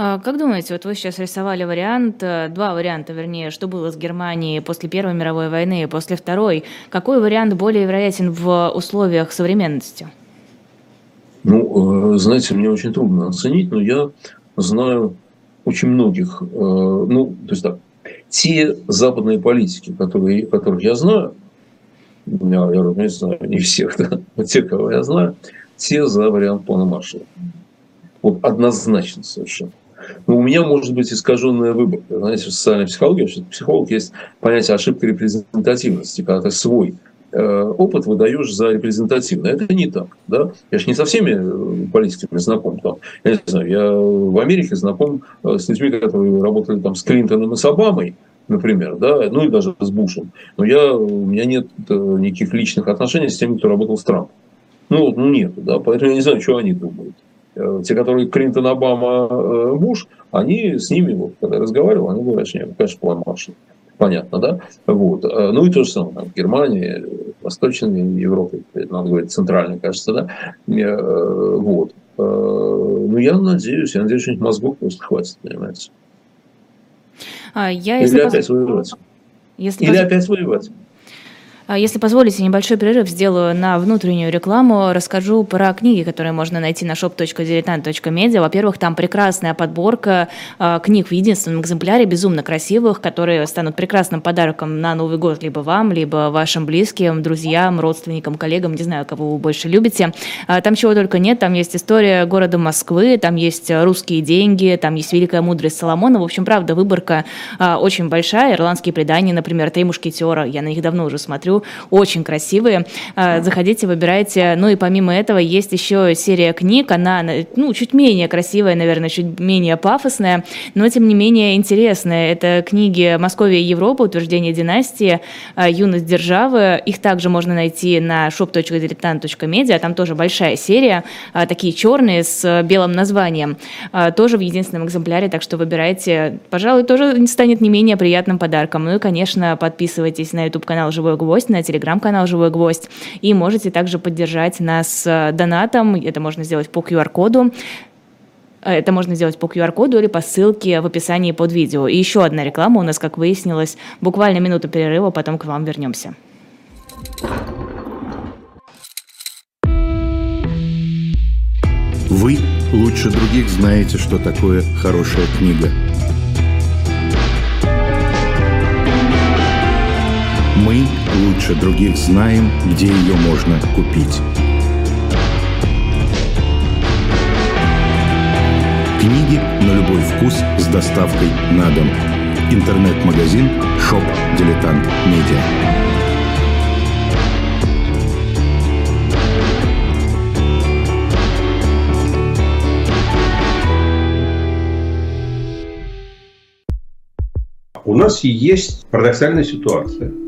Speaker 2: А, как думаете, вот вы сейчас рисовали вариант, э, два варианта, вернее, что было с Германией после Первой мировой войны и после Второй. Какой вариант более вероятен в условиях современности?
Speaker 3: Ну, э, знаете, мне очень трудно оценить, но я знаю очень многих, э, ну, то есть так, те западные политики, которые, которых я знаю, я, разумеется, не всех, да, но те, кого я знаю, те за вариант плана Маршалла. Вот однозначно совершенно. Но у меня может быть искаженная выборка. Знаете, в социальной психологии, что психолог есть понятие ошибки репрезентативности, когда ты свой э, опыт выдаешь за репрезентативный. Это не так. Да? Я же не со всеми э, политиками знаком. Там. Я не знаю, я в Америке знаком э, с людьми, которые работали там с Клинтоном и с Обамой, например, да, ну и даже с Бушем. Но я, у меня нет никаких личных отношений с теми, кто работал с Трампом. Ну, ну нет, да, поэтому я не знаю, что они думают. Э, те, которые Клинтон, Обама, э, Буш, они с ними, вот, когда я разговаривал, они говорят, что нет, конечно, план Маршалла. Понятно, да? Вот. Э, ну и то же самое в Германии, Восточной Европе, надо говорить, центральной, кажется, да? Вот. Ну, я надеюсь, я надеюсь, что мозгов просто хватит, понимаете. А, я, Или опять поз... воевать. Если Или поз... опять воевать.
Speaker 2: А если позволите, небольшой перерыв сделаю на внутреннюю рекламу. Расскажу про книги, которые можно найти на shop.diletant.media. Во-первых, там прекрасная подборка э, книг в единственном экземпляре, безумно красивых, которые станут прекрасным подарком на Новый год либо вам, либо вашим близким, друзьям, родственникам, коллегам, не знаю, кого вы больше любите. А, там чего только нет. Там есть история города Москвы, там есть русские деньги, там есть великая мудрость Соломона. В общем, правда, выборка очень большая. Ирландские предания, например, «Три мушкетера». Я на них давно уже смотрю очень красивые. А, заходите, выбирайте. Ну и помимо этого есть еще серия книг, она ну, чуть менее красивая, наверное, чуть менее пафосная, но тем не менее интересная. Это книги «Московия и Европа. Утверждение династии. А, Юность державы». Их также можно найти на shop.diletant.media. Там тоже большая серия, а, такие черные с белым названием. Тоже в единственном экземпляре, так что выбирайте. Пожалуй, тоже станет не менее приятным подарком. Ну и, конечно, подписывайтесь на YouTube-канал «Живой гвоздь», гвоздь, на телеграм-канал «Живой гвоздь». И можете также поддержать нас э, донатом. Это можно сделать по QR-коду. Э, это можно сделать по QR-коду или по ссылке в описании под видео. И еще одна реклама у нас, как выяснилось, буквально минуту перерыва, потом к вам вернемся.
Speaker 4: Вы лучше других знаете, что такое хорошая книга – Мы лучше других знаем, где ее можно купить. Книги на любой вкус с доставкой на дом. Интернет-магазин «Shop Дилетант Медиа».
Speaker 5: У нас есть парадоксальная ситуация –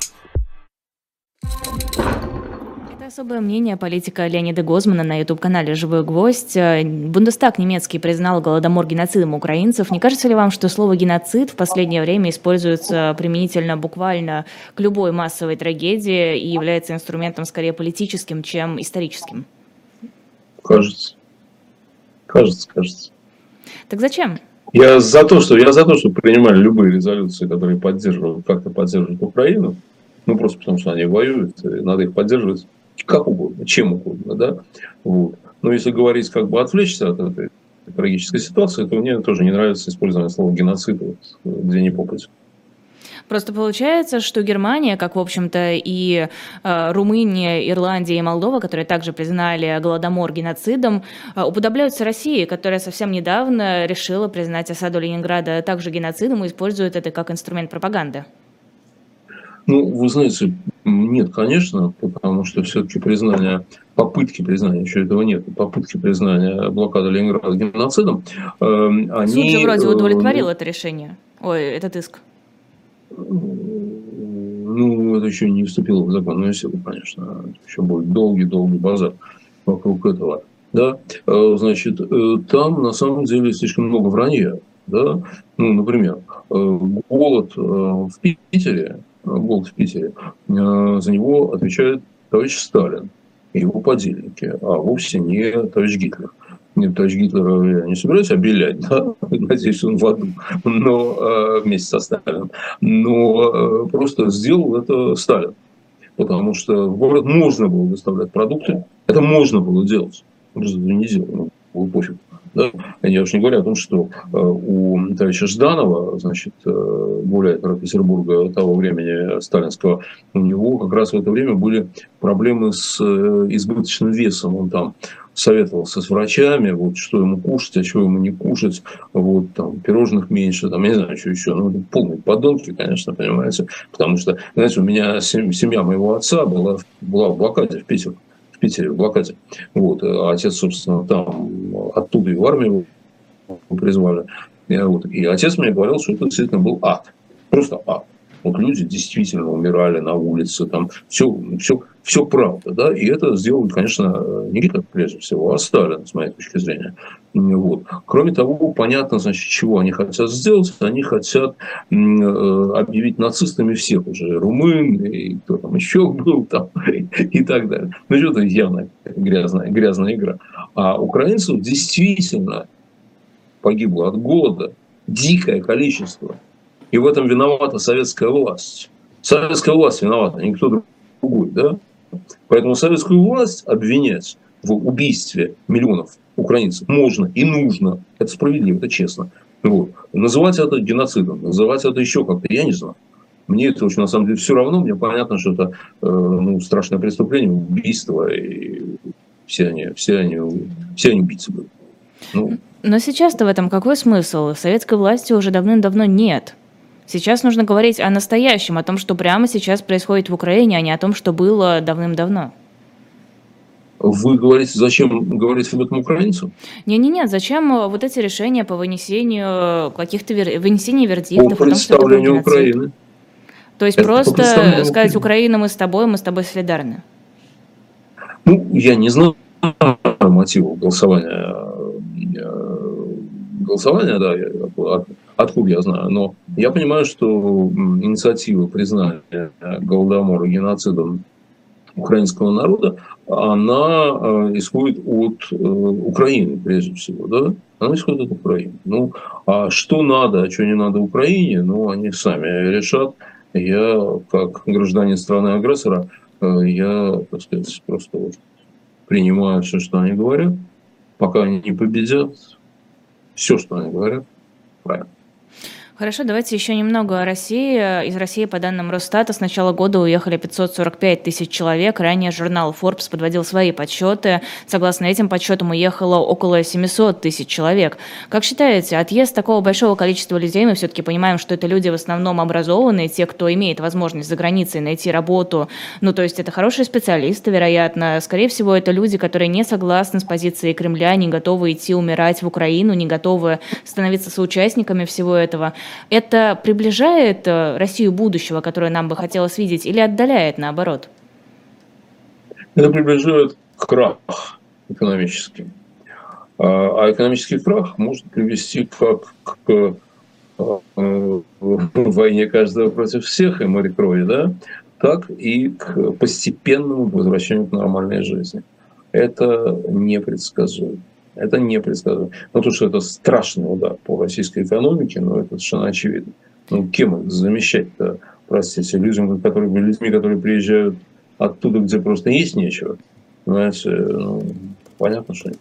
Speaker 2: Особое мнение политика Леонида Гозмана на YouTube-канале «Живой гвоздь». Бундестаг немецкий признал голодомор геноцидом украинцев. Не кажется ли вам, что слово «геноцид» в последнее время используется применительно буквально к любой массовой трагедии и является инструментом скорее политическим, чем историческим?
Speaker 3: Кажется. Кажется, кажется.
Speaker 2: Так зачем?
Speaker 3: Я за то, что я за то, чтобы принимали любые резолюции, которые поддерживают, как-то поддерживают Украину. Ну, просто потому что они воюют, и надо их поддерживать как угодно, чем угодно, да, вот. Но если говорить, как бы отвлечься от этой трагической ситуации, то мне тоже не нравится использование слова геноцид, вот, где не попасть.
Speaker 2: Просто получается, что Германия, как, в общем-то, и э, Румыния, Ирландия и Молдова, которые также признали Голодомор геноцидом, э, уподобляются России, которая совсем недавно решила признать осаду Ленинграда также геноцидом и использует это как инструмент пропаганды.
Speaker 3: Ну, вы знаете, нет, конечно, потому что все-таки признание, попытки признания, еще этого нет, попытки признания блокады Ленинграда геноцидом,
Speaker 2: э, они... Суд же вроде э, удовлетворил это решение, ой, этот иск.
Speaker 3: Ну, это еще не вступило в законную силу, конечно. Еще будет долгий-долгий базар вокруг этого. Да, э, значит, э, там на самом деле слишком много вранья. Да? Ну, например, голод в Питере голод в Питере, э, за него отвечает товарищ Сталин и его подельники, а вовсе не товарищ Гитлер. Нет, товарищ Гитлера я не собираюсь обелять, да? надеюсь, он в аду, но э, вместе со Сталином. Но э, просто сделал это Сталин. Потому что в город можно было доставлять продукты, это можно было делать. Просто не сделал, ну, пофиг. Да? Я уж не говорю о том, что э, у товарища Жданова, значит, э, гуляйтера Петербурга того времени сталинского, у него как раз в это время были проблемы с э, избыточным весом. Он там советовался с врачами, вот что ему кушать, а чего ему не кушать, вот там пирожных меньше, там, я не знаю, что еще, ну, полные подонки, конечно, понимаете, потому что, знаете, у меня семья моего отца была, была в блокаде в Питере. Питере, в блокаде. Вот. А отец, собственно, там оттуда и в армию призвали. Вот. и отец мне говорил, что это действительно был ад. Просто ад. Вот люди действительно умирали на улице, там все, все, все правда, да, и это сделал, конечно, не Гитлер прежде всего, а Сталин, с моей точки зрения. Вот. Кроме того, понятно, значит, чего они хотят сделать. Они хотят э, объявить нацистами всех уже, румын, и кто там еще был там, и так далее. Ну, это явно грязная, грязная игра. А украинцев действительно погибло от голода дикое количество – и в этом виновата советская власть. Советская власть виновата, а никто другой. Да? Поэтому советскую власть обвинять в убийстве миллионов украинцев можно и нужно. Это справедливо, это честно. Вот. Называть это геноцидом, называть это еще как-то, я не знаю. Мне это очень, на самом деле, все равно. Мне понятно, что это э, ну, страшное преступление, убийство. И все они, все они, все они убийцы были.
Speaker 2: Ну. Но сейчас-то в этом какой смысл? Советской власти уже давным-давно нет. Сейчас нужно говорить о настоящем, о том, что прямо сейчас происходит в Украине, а не о том, что было давным-давно.
Speaker 3: Вы говорите, зачем говорить об этом украинцам?
Speaker 2: Не-не-нет, зачем э, вот эти решения по вынесению каких-то вер... вынесению вердиктов?
Speaker 3: По представлению Украины.
Speaker 2: То есть Это просто сказать, Украина, мы с тобой, мы с тобой солидарны?
Speaker 3: Ну, я не знаю мотивов голосования. Э, голосования, да, откуда я знаю, но я понимаю, что инициатива признания Голодомора геноцидом украинского народа, она э, исходит от э, Украины, прежде всего, да? Она исходит от Украины. Ну, а что надо, а что не надо Украине, ну, они сами решат. Я, как гражданин страны-агрессора, э, я, так сказать, просто принимаю все, что они говорят, пока они не победят, все, что они говорят, правильно.
Speaker 2: Хорошо, давайте еще немного о России. Из России, по данным Росстата, с начала года уехали 545 тысяч человек. Ранее журнал Forbes подводил свои подсчеты. Согласно этим подсчетам, уехало около 700 тысяч человек. Как считаете, отъезд такого большого количества людей, мы все-таки понимаем, что это люди в основном образованные, те, кто имеет возможность за границей найти работу. Ну, то есть это хорошие специалисты, вероятно. Скорее всего, это люди, которые не согласны с позицией Кремля, не готовы идти умирать в Украину, не готовы становиться соучастниками всего этого. Это приближает э, Россию будущего, которое нам бы хотелось видеть, или отдаляет наоборот?
Speaker 3: Это приближает крах экономический. А, а экономический крах может привести как к э, войне каждого против всех и море крови, да, так и к постепенному возвращению к нормальной жизни. Это непредсказуемо. Это не предсказуемо. Ну, то, что это страшный удар по российской экономике, но это совершенно очевидно. Ну, кем их замещать-то, простите, людям, которые, людьми, которые приезжают оттуда, где просто есть нечего. Знаете, ну, понятно, что нет.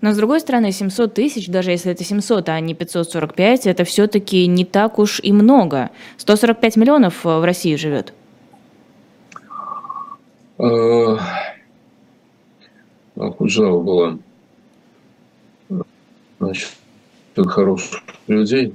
Speaker 2: Но с другой стороны, 700 тысяч, даже если это 700, а не 545, это все-таки не так уж и много. 145 миллионов в России живет.
Speaker 3: Хоть жалко было значит, хороших людей.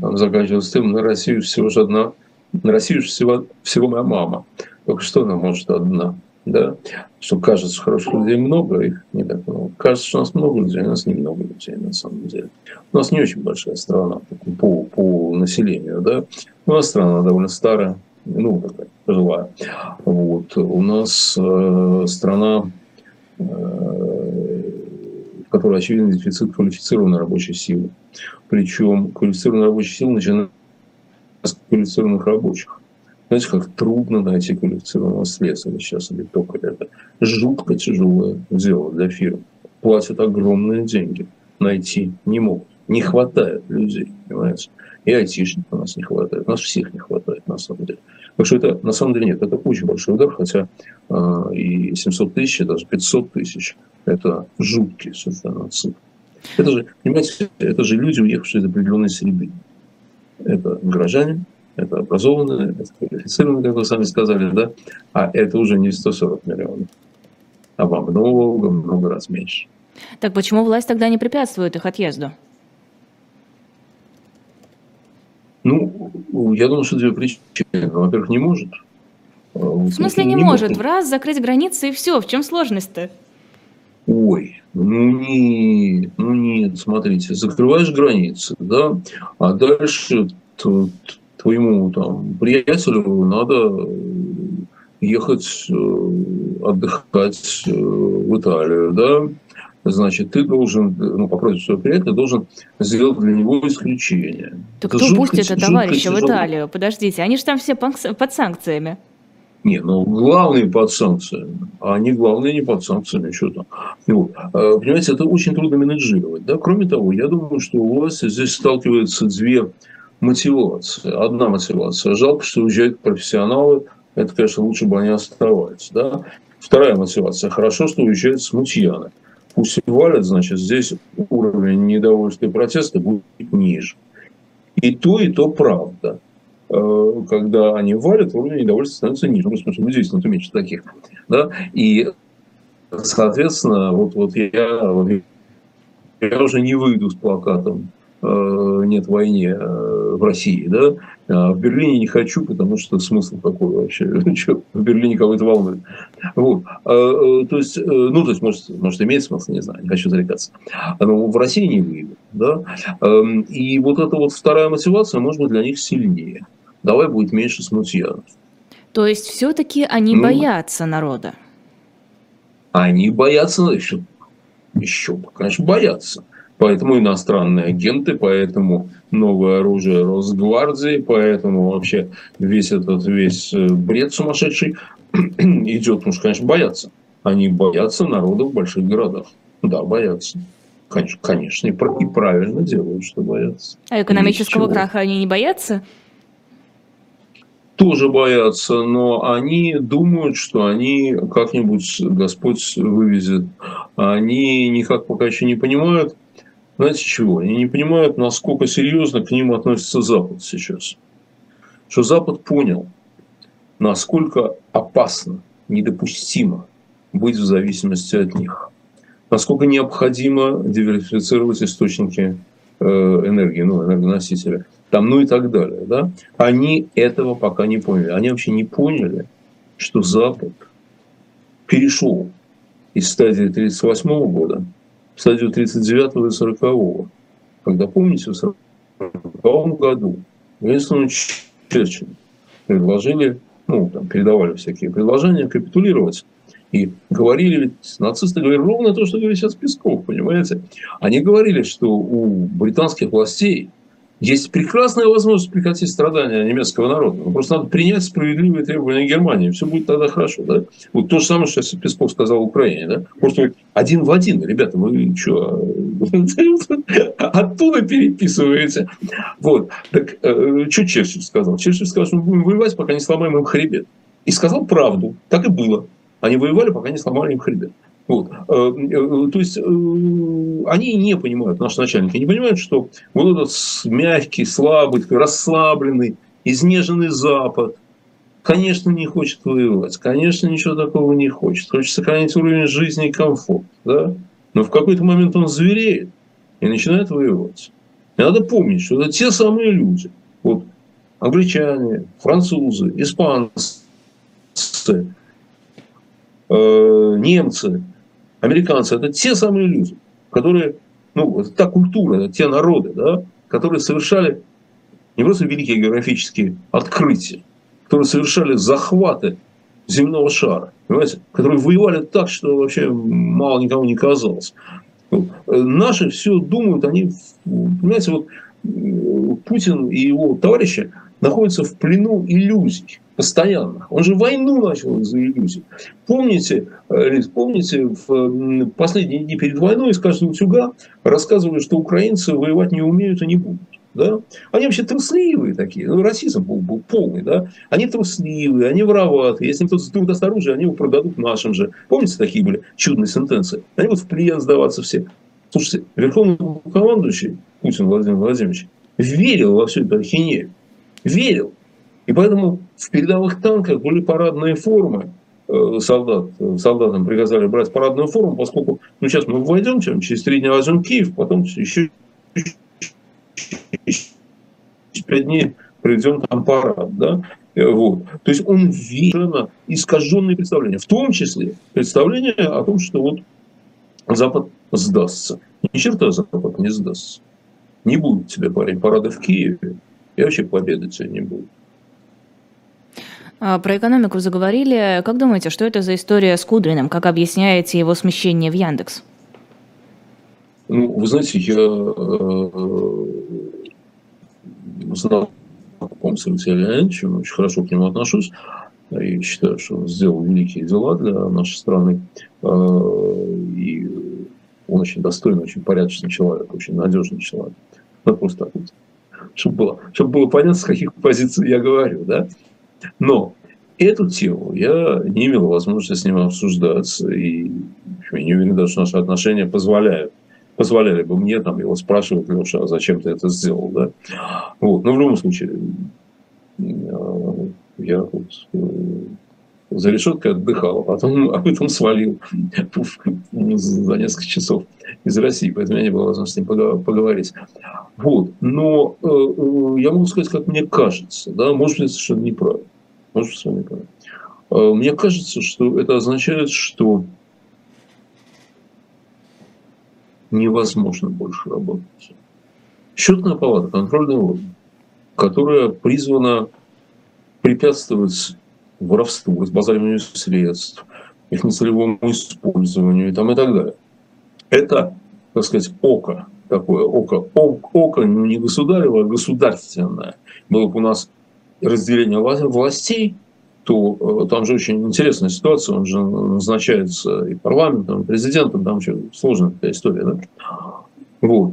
Speaker 3: Там заканчивается тем, на Россию всего же одна, на Россию всего, всего моя мама. Только что она может одна. Да? Что кажется, хороших людей много, их не так много. Кажется, что у нас много людей, у нас немного людей на самом деле. У нас не очень большая страна по, по населению. Да? У нас страна довольно старая, ну, такая пожилая. Вот. У нас э, страна э, в которой очевидно дефицит квалифицированной рабочей силы. Причем квалифицированная рабочая сила начинается с квалифицированных рабочих. Знаете, как трудно найти квалифицированного слесаря сейчас или только это жутко тяжелое дело для фирм. платят огромные деньги, найти не могут. Не хватает людей, понимаете? И айтишников у нас не хватает, нас всех не хватает, на самом деле. Так что это, на самом деле, нет, это очень большой удар, хотя э, и 700 тысяч, и даже 500 тысяч, это жуткие совершенно цифры. Это же, понимаете, это же люди, уехавшие из определенной среды. Это граждане, это образованные, это квалифицированные, как вы сами сказали, да, а это уже не 140 миллионов, а во много-много раз меньше.
Speaker 2: Так почему власть тогда не препятствует их отъезду?
Speaker 3: Ну, я думаю, что две причины. Во-первых, не может.
Speaker 2: В смысле не, не может? В раз закрыть границы и все. В чем сложность-то?
Speaker 3: Ой, ну нет, ну нет, смотрите, закрываешь границы, да, а дальше твоему там приятелю надо ехать э, отдыхать э, в Италию, да, значит, ты должен, ну, по просьбе своего приятеля, должен сделать для него исключение.
Speaker 2: Так это кто жутко, пустит это товарища в Италию? Подождите, они же там все под санкциями.
Speaker 3: Не, ну главные под санкциями, а они главные не под санкциями, что там. Вот. А, понимаете, это очень трудно менеджировать. Да? Кроме того, я думаю, что у вас здесь сталкиваются две мотивации. Одна мотивация. Жалко, что уезжают профессионалы. Это, конечно, лучше бы они оставались. Да? Вторая мотивация. Хорошо, что уезжают смутьяны. Пусть валят, значит, здесь уровень недовольства и протеста будет ниже. И то, и то правда. Э, когда они валят, уровень недовольства становится ниже. Ну, смысле, здесь, ну, меньше таких. Да? И, соответственно, вот, вот я, я уже не выйду с плакатом Э, нет войне э, в России, да, а в Берлине не хочу, потому что смысл такой вообще, в Берлине кого-то волнует. Вот. А, э, то есть, ну, то есть, может, может, имеет смысл, не знаю, не хочу зарекаться. Но в России не выйду, да. Эм, и вот эта вот вторая мотивация может быть для них сильнее. Давай будет меньше смутьянов.
Speaker 2: То есть, все-таки они ну, боятся народа?
Speaker 3: Они боятся еще, еще, конечно, боятся. Поэтому иностранные агенты, поэтому новое оружие Росгвардии, поэтому вообще весь этот весь э, бред сумасшедший идет, потому что, конечно, боятся. Они боятся народа в больших городах. Да, боятся. Конечно, конечно и, и правильно делают, что боятся.
Speaker 2: А экономического краха они не боятся?
Speaker 3: тоже боятся, но они думают, что они как-нибудь Господь вывезет. Они никак пока еще не понимают, знаете чего? Они не понимают, насколько серьезно к ним относится Запад сейчас. Что Запад понял, насколько опасно, недопустимо быть в зависимости от них. Насколько необходимо диверсифицировать источники э, энергии, ну, энергоносителя, там, ну и так далее. Да? Они этого пока не поняли. Они вообще не поняли, что Запад перешел из стадии 1938 года стадию 39 и 40 Когда, помните, в 40 году Уинстону Черчиллю предложили, ну, там, передавали всякие предложения капитулировать. И говорили, ведь нацисты говорили ровно то, что говорит сейчас Песков, понимаете? Они говорили, что у британских властей есть прекрасная возможность прекратить страдания немецкого народа. Но просто надо принять справедливые требования Германии. Все будет тогда хорошо. Да? Вот то же самое, что Песков сказал Украине. Да? Просто один в один. Ребята, вы что, оттуда переписываете? Вот. Так э, что Черчилль сказал? Черчилль сказал, что мы будем воевать, пока не сломаем им хребет. И сказал правду. Так и было. Они воевали, пока не сломали им хребет. Вот. Э, э, то есть э, они не понимают, наши начальники не понимают, что вот этот мягкий, слабый, расслабленный, изнеженный Запад, конечно, не хочет воевать, конечно, ничего такого не хочет. Хочет сохранить уровень жизни и комфорт. Да? Но в какой-то момент он звереет и начинает воевать. И надо помнить, что это те самые люди. Вот англичане, французы, испанцы, немцы, американцы, это те самые люди, которые, ну, это та культура, это те народы, да, которые совершали не просто великие географические открытия, которые совершали захваты земного шара, понимаете, которые воевали так, что вообще мало никому не казалось. Наши все думают, они, понимаете, вот Путин и его товарищи находятся в плену иллюзий. Постоянных. Он же войну начал из-за иллюзий. Помните, Лиз, помните, в последние дни перед войной из каждого утюга рассказывали, что украинцы воевать не умеют и не будут. Да? Они вообще трусливые такие. Ну, расизм был, был полный. Да? Они трусливые, они вороваты. Если кто-то даст оружие, они его продадут нашим же. Помните, такие были чудные сентенции? Они будут в плен сдаваться все. Слушайте, верховный командующий Путин Владимир Владимирович верил во всю эту ахинею. Верил. И поэтому в передовых танках были парадные формы. Э, солдат, солдатам приказали брать парадную форму, поскольку ну, сейчас мы войдем, через три дня возьмем Киев, потом еще пять дней придем там парад. Да? Э, вот. То есть он верно искаженные представления, в том числе представление о том, что вот Запад сдастся. Ни черта Запад не сдастся. Не будет тебе, парень, парада в Киеве, и вообще победы тебе не будет.
Speaker 2: А, про экономику заговорили. Как думаете, что это за история с Кудриным? Как объясняете его смещение в Яндекс?
Speaker 3: Ну, вы знаете, я э, знал с Алексеем Леонидовичем, очень хорошо к нему отношусь и считаю, что он сделал великие дела для нашей страны. Э, и он очень достойный, очень порядочный человек, очень надежный человек. Ну, просто так вот. Чтобы было, чтобы было понятно, с каких позиций я говорю, да. Но эту тему я не имел возможности с ним обсуждать. И я не уверен, даже, наши отношения позволяют позволяли бы мне там его спрашивать, Леша, а зачем ты это сделал, да? Вот. Но в любом случае, э, я вот э, за решеткой отдыхал, а потом об этом свалил за несколько часов из России, поэтому я не было возможности с ним поговорить. Вот. Но э, э, я могу сказать, как мне кажется, да, может быть, совершенно неправильно. Может быть, совершенно неправильно. Э, мне кажется, что это означает, что невозможно больше работать. Счетная палата, контрольный орган, которая призвана препятствовать воровству, разбазариванию средств, их нецелевому использованию и, там, и так далее. Это, так сказать, око такое, око, око не государево, а государственное. Было бы у нас разделение властей, то э, там же очень интересная ситуация, он же назначается и парламентом, и президентом, там еще сложная такая история. Да? Вот.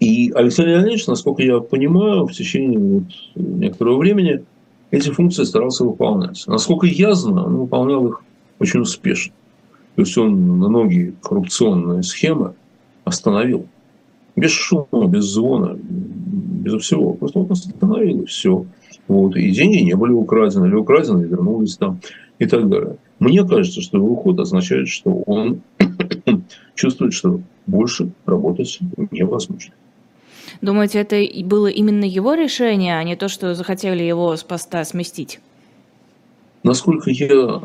Speaker 3: И Алексей Леонидович, насколько я понимаю, в течение вот некоторого времени – эти функции старался выполнять. Насколько я знаю, он выполнял их очень успешно. То есть он многие коррупционные схемы остановил. Без шума, без звона, без всего. Просто он остановил, и все. Вот. И деньги не были украдены, или украдены, и вернулись там, и так далее. Мне кажется, что его уход означает, что он чувствует, что больше работать невозможно.
Speaker 2: Думаете, это было именно его решение, а не то, что захотели его с поста сместить?
Speaker 3: Насколько я э,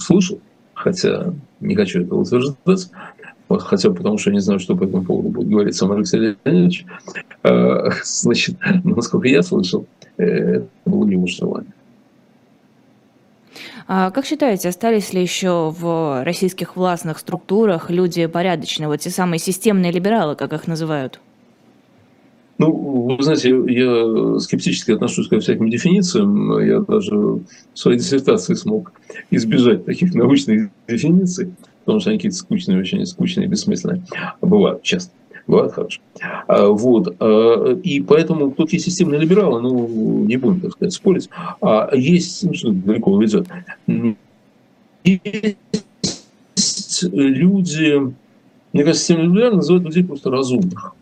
Speaker 3: слышал, хотя не хочу это утверждать, хотя потому что я не знаю, что по этому поводу будет говорить сам Алексей Леонидович, э, значит, насколько я слышал, э, это было его желание.
Speaker 2: А как считаете, остались ли еще в российских властных структурах люди порядочные, вот те самые системные либералы, как их называют?
Speaker 3: Ну, вы знаете, я скептически отношусь ко всяким дефинициям. Я даже в своей диссертации смог избежать таких научных дефиниций, потому что они какие-то скучные, очень скучные, бессмысленные. Бывают, честно. Бывает хорошо. А, вот. А, и поэтому тут есть системные либералы, ну, не будем, так сказать, спорить. А есть, ну, что далеко уведет. Есть люди, мне кажется, системные либералы называют людей просто разумных.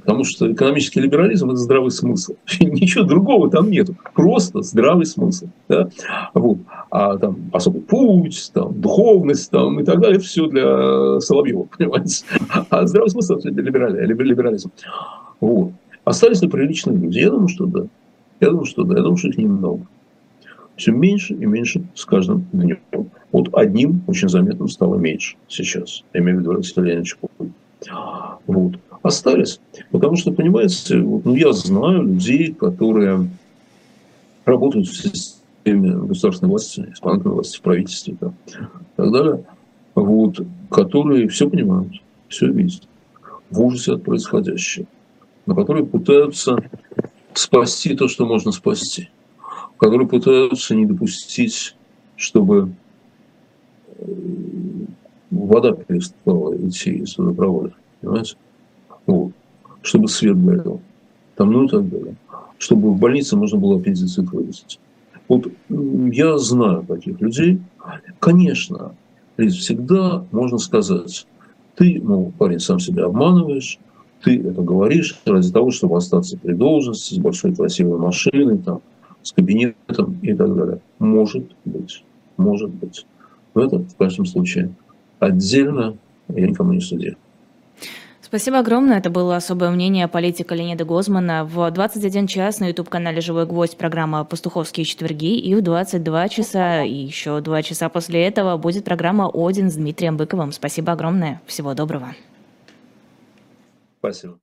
Speaker 3: Потому что экономический либерализм – это здравый смысл. Ничего другого там нет. Просто здравый смысл. Да? Вот. А там особый путь, там, духовность там, и так далее – все для Соловьева, понимаете? А здравый смысл – это для либерализм. Вот. Остались ли приличные люди? Я думаю, что да. Я думаю, что да. Я думаю, что их немного. Все меньше и меньше с каждым днем. Вот одним очень заметным стало меньше сейчас. Я имею в виду Алексея Леонидовича Вот остались. Потому что, понимаете, ну, я знаю людей, которые работают в системе государственной власти, исполнительной власти, в правительстве там, и так далее, вот, которые все понимают, все видят, в ужасе от происходящего, но которые пытаются спасти то, что можно спасти. которые пытаются не допустить, чтобы э, вода перестала идти из водопровода, понимаете? Вот. Чтобы свет горел. Там, ну и так далее. Чтобы в больнице можно было аппендицит вывезти. Вот я знаю таких людей. Конечно, всегда можно сказать, ты, ну, парень, сам себя обманываешь, ты это говоришь ради того, чтобы остаться при должности, с большой красивой машиной, там, с кабинетом и так далее. Может быть, может быть. Но это в каждом случае отдельно, я никому не судья.
Speaker 2: Спасибо огромное. Это было особое мнение политика Леонида Гозмана. В 21 час на YouTube-канале «Живой гвоздь» программа «Пастуховские четверги». И в 22 часа, и еще 2 часа после этого будет программа «Один» с Дмитрием Быковым. Спасибо огромное. Всего доброго.
Speaker 3: Спасибо.